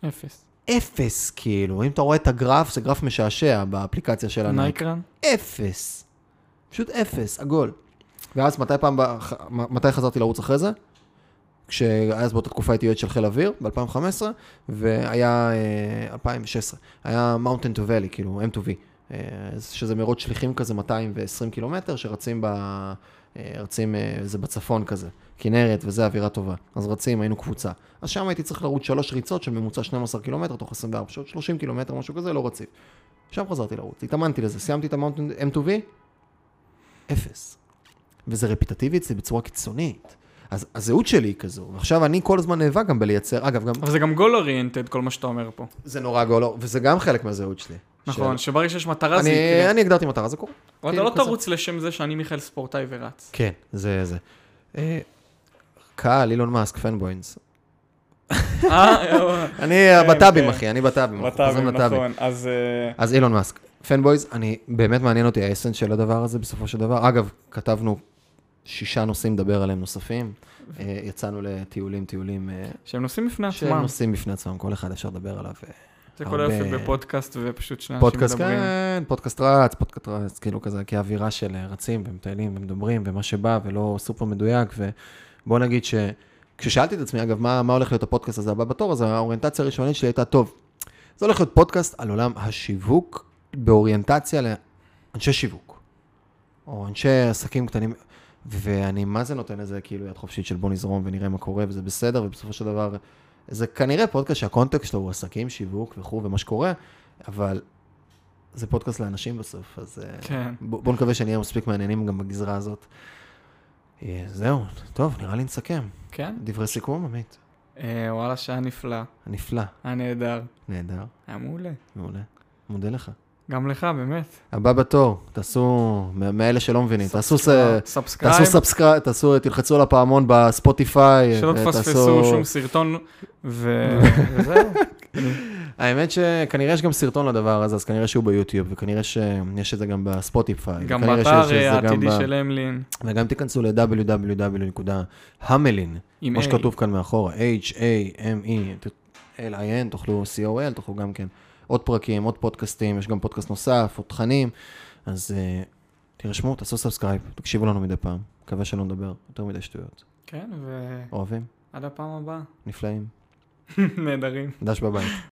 אפס. אפס, כאילו. אם אתה רואה את הגרף, זה גרף משעשע באפליקציה של הנייק. Nike Run? אפס. פשוט אפס, עגול. ואז מתי פעם, מתי חזרתי לרוץ אחרי זה? כשאז באותה תקופה הייתי יועד של חיל אוויר, ב-2015, והיה, 2016, אה, היה Mountain to Valley, כאילו M2V, אה, שזה מרוץ שליחים כזה 220 קילומטר, שרצים ב... אה, רצים, זה בצפון כזה. כנרת וזה אווירה טובה. אז רצים, היינו קבוצה. אז שם הייתי צריך לרוץ שלוש ריצות של ממוצע 12 קילומטר תוך 24 שעות, 30 קילומטר, משהו כזה, לא רציף. שם חזרתי לרוץ, התאמנתי לזה, סיימתי את ה Mountain M2V, אפס. וזה רפיטטיבי אצלי בצורה קיצונית. אז הזהות שלי היא כזו, ועכשיו אני כל הזמן נאבק גם בלייצר, אגב, גם אבל זה גם goal oriented, כל מה שאתה אומר פה. זה נורא גולו, וזה גם חלק מהזהות שלי. נכון, שברגע שיש מטרה זה אני, יקרה. אני הגדרתי מטרה, זה קורה. אבל אתה כאילו לא כזה. תרוץ לשם זה שאני מיכאל ספורטאי ורץ. כן, זה זה. אה, קהל, אילון מאסק, fanboys. אה, אני כן, בטאבים, כן. אחי, אני בטאבים. בטאבים. נכון. אז אה, אז אילון מאסק. fanboys, אני, באמת מעניין אותי ה essence של הדבר הזה בסופו של דבר. אגב, כתבנו שישה נושאים לדבר עליהם נוספים. אה, יצאנו לטיולים, טיולים אה, שהם נושאים בפני שהם עצמם. נושאים בפני עצמם, כל אחד אפשר לדבר עליו. אה, זה כל היופי בפודקאסט ופשוט שני אנשים פודקאסט, מדברים. כן, פודקאסט רץ, פודקאסט רץ, כאילו כזה, כאווירה של רצים ומטיילים ומדברים ומה שבא ולא סופר מדויק. ובוא נגיד שכששאלתי את עצמי, אגב, מה, מה הולך להיות הפודקאסט הזה הבא בתור, אז האוריינטציה הראשונית שלי הייתה, טוב, זה הולך להיות פודקאסט על עולם השיווק באוריינטציה לאנשי שיווק, או אנשי עסקים קטנים. ואני מה זה נותן לזה כאילו יד חופשית של בוא נזרום ונראה מה קורה וזה בסדר ובסופו של דבר זה כנראה פודקאסט שהקונטקסט שלו הוא עסקים, שיווק וכו' ומה שקורה, אבל זה פודקאסט לאנשים בסוף, אז אה, כן. בוא, בוא נקווה שנהיה מספיק מעניינים גם בגזרה הזאת. אה, זהו, טוב, נראה לי נסכם. כן? דברי סיכום, עמית. אה, וואלה, שהיה נפלא. נפלא, היה נהדר. נהדר, היה מעולה. מעולה. מודה לך. גם לך, באמת. הבא בתור, תעשו, מאלה שלא מבינים, תעשו subscribe. תעשו subscribe, תעשו, תלחצו על הפעמון בספוטיפיי. שלא ותעשו- תפספסו שום סרטון, וזהו. האמת שכנראה יש גם סרטון לדבר הזה, אז כנראה שהוא ביוטיוב, וכנראה שיש את זה גם בספוטיפיי. גם באתר אה, העתידי של המלין. וגם תיכנסו עם כמו. שכתוב כאן מאחורה, H-A-M-E, L-I-N, תוכלו C-O-L, תוכלו גם כן עוד פרקים, עוד פודקאסטים, יש גם פודקאסט נוסף, עוד תכנים, אז אה, תירשמו, תעשו סאבסקרייב, תקשיבו לנו מדי פעם, מקווה שלא נדבר יותר מדי שטויות. כן, אוהבים, ועד הפעם הבאה. נפלאים, נהדרים. דש בבית.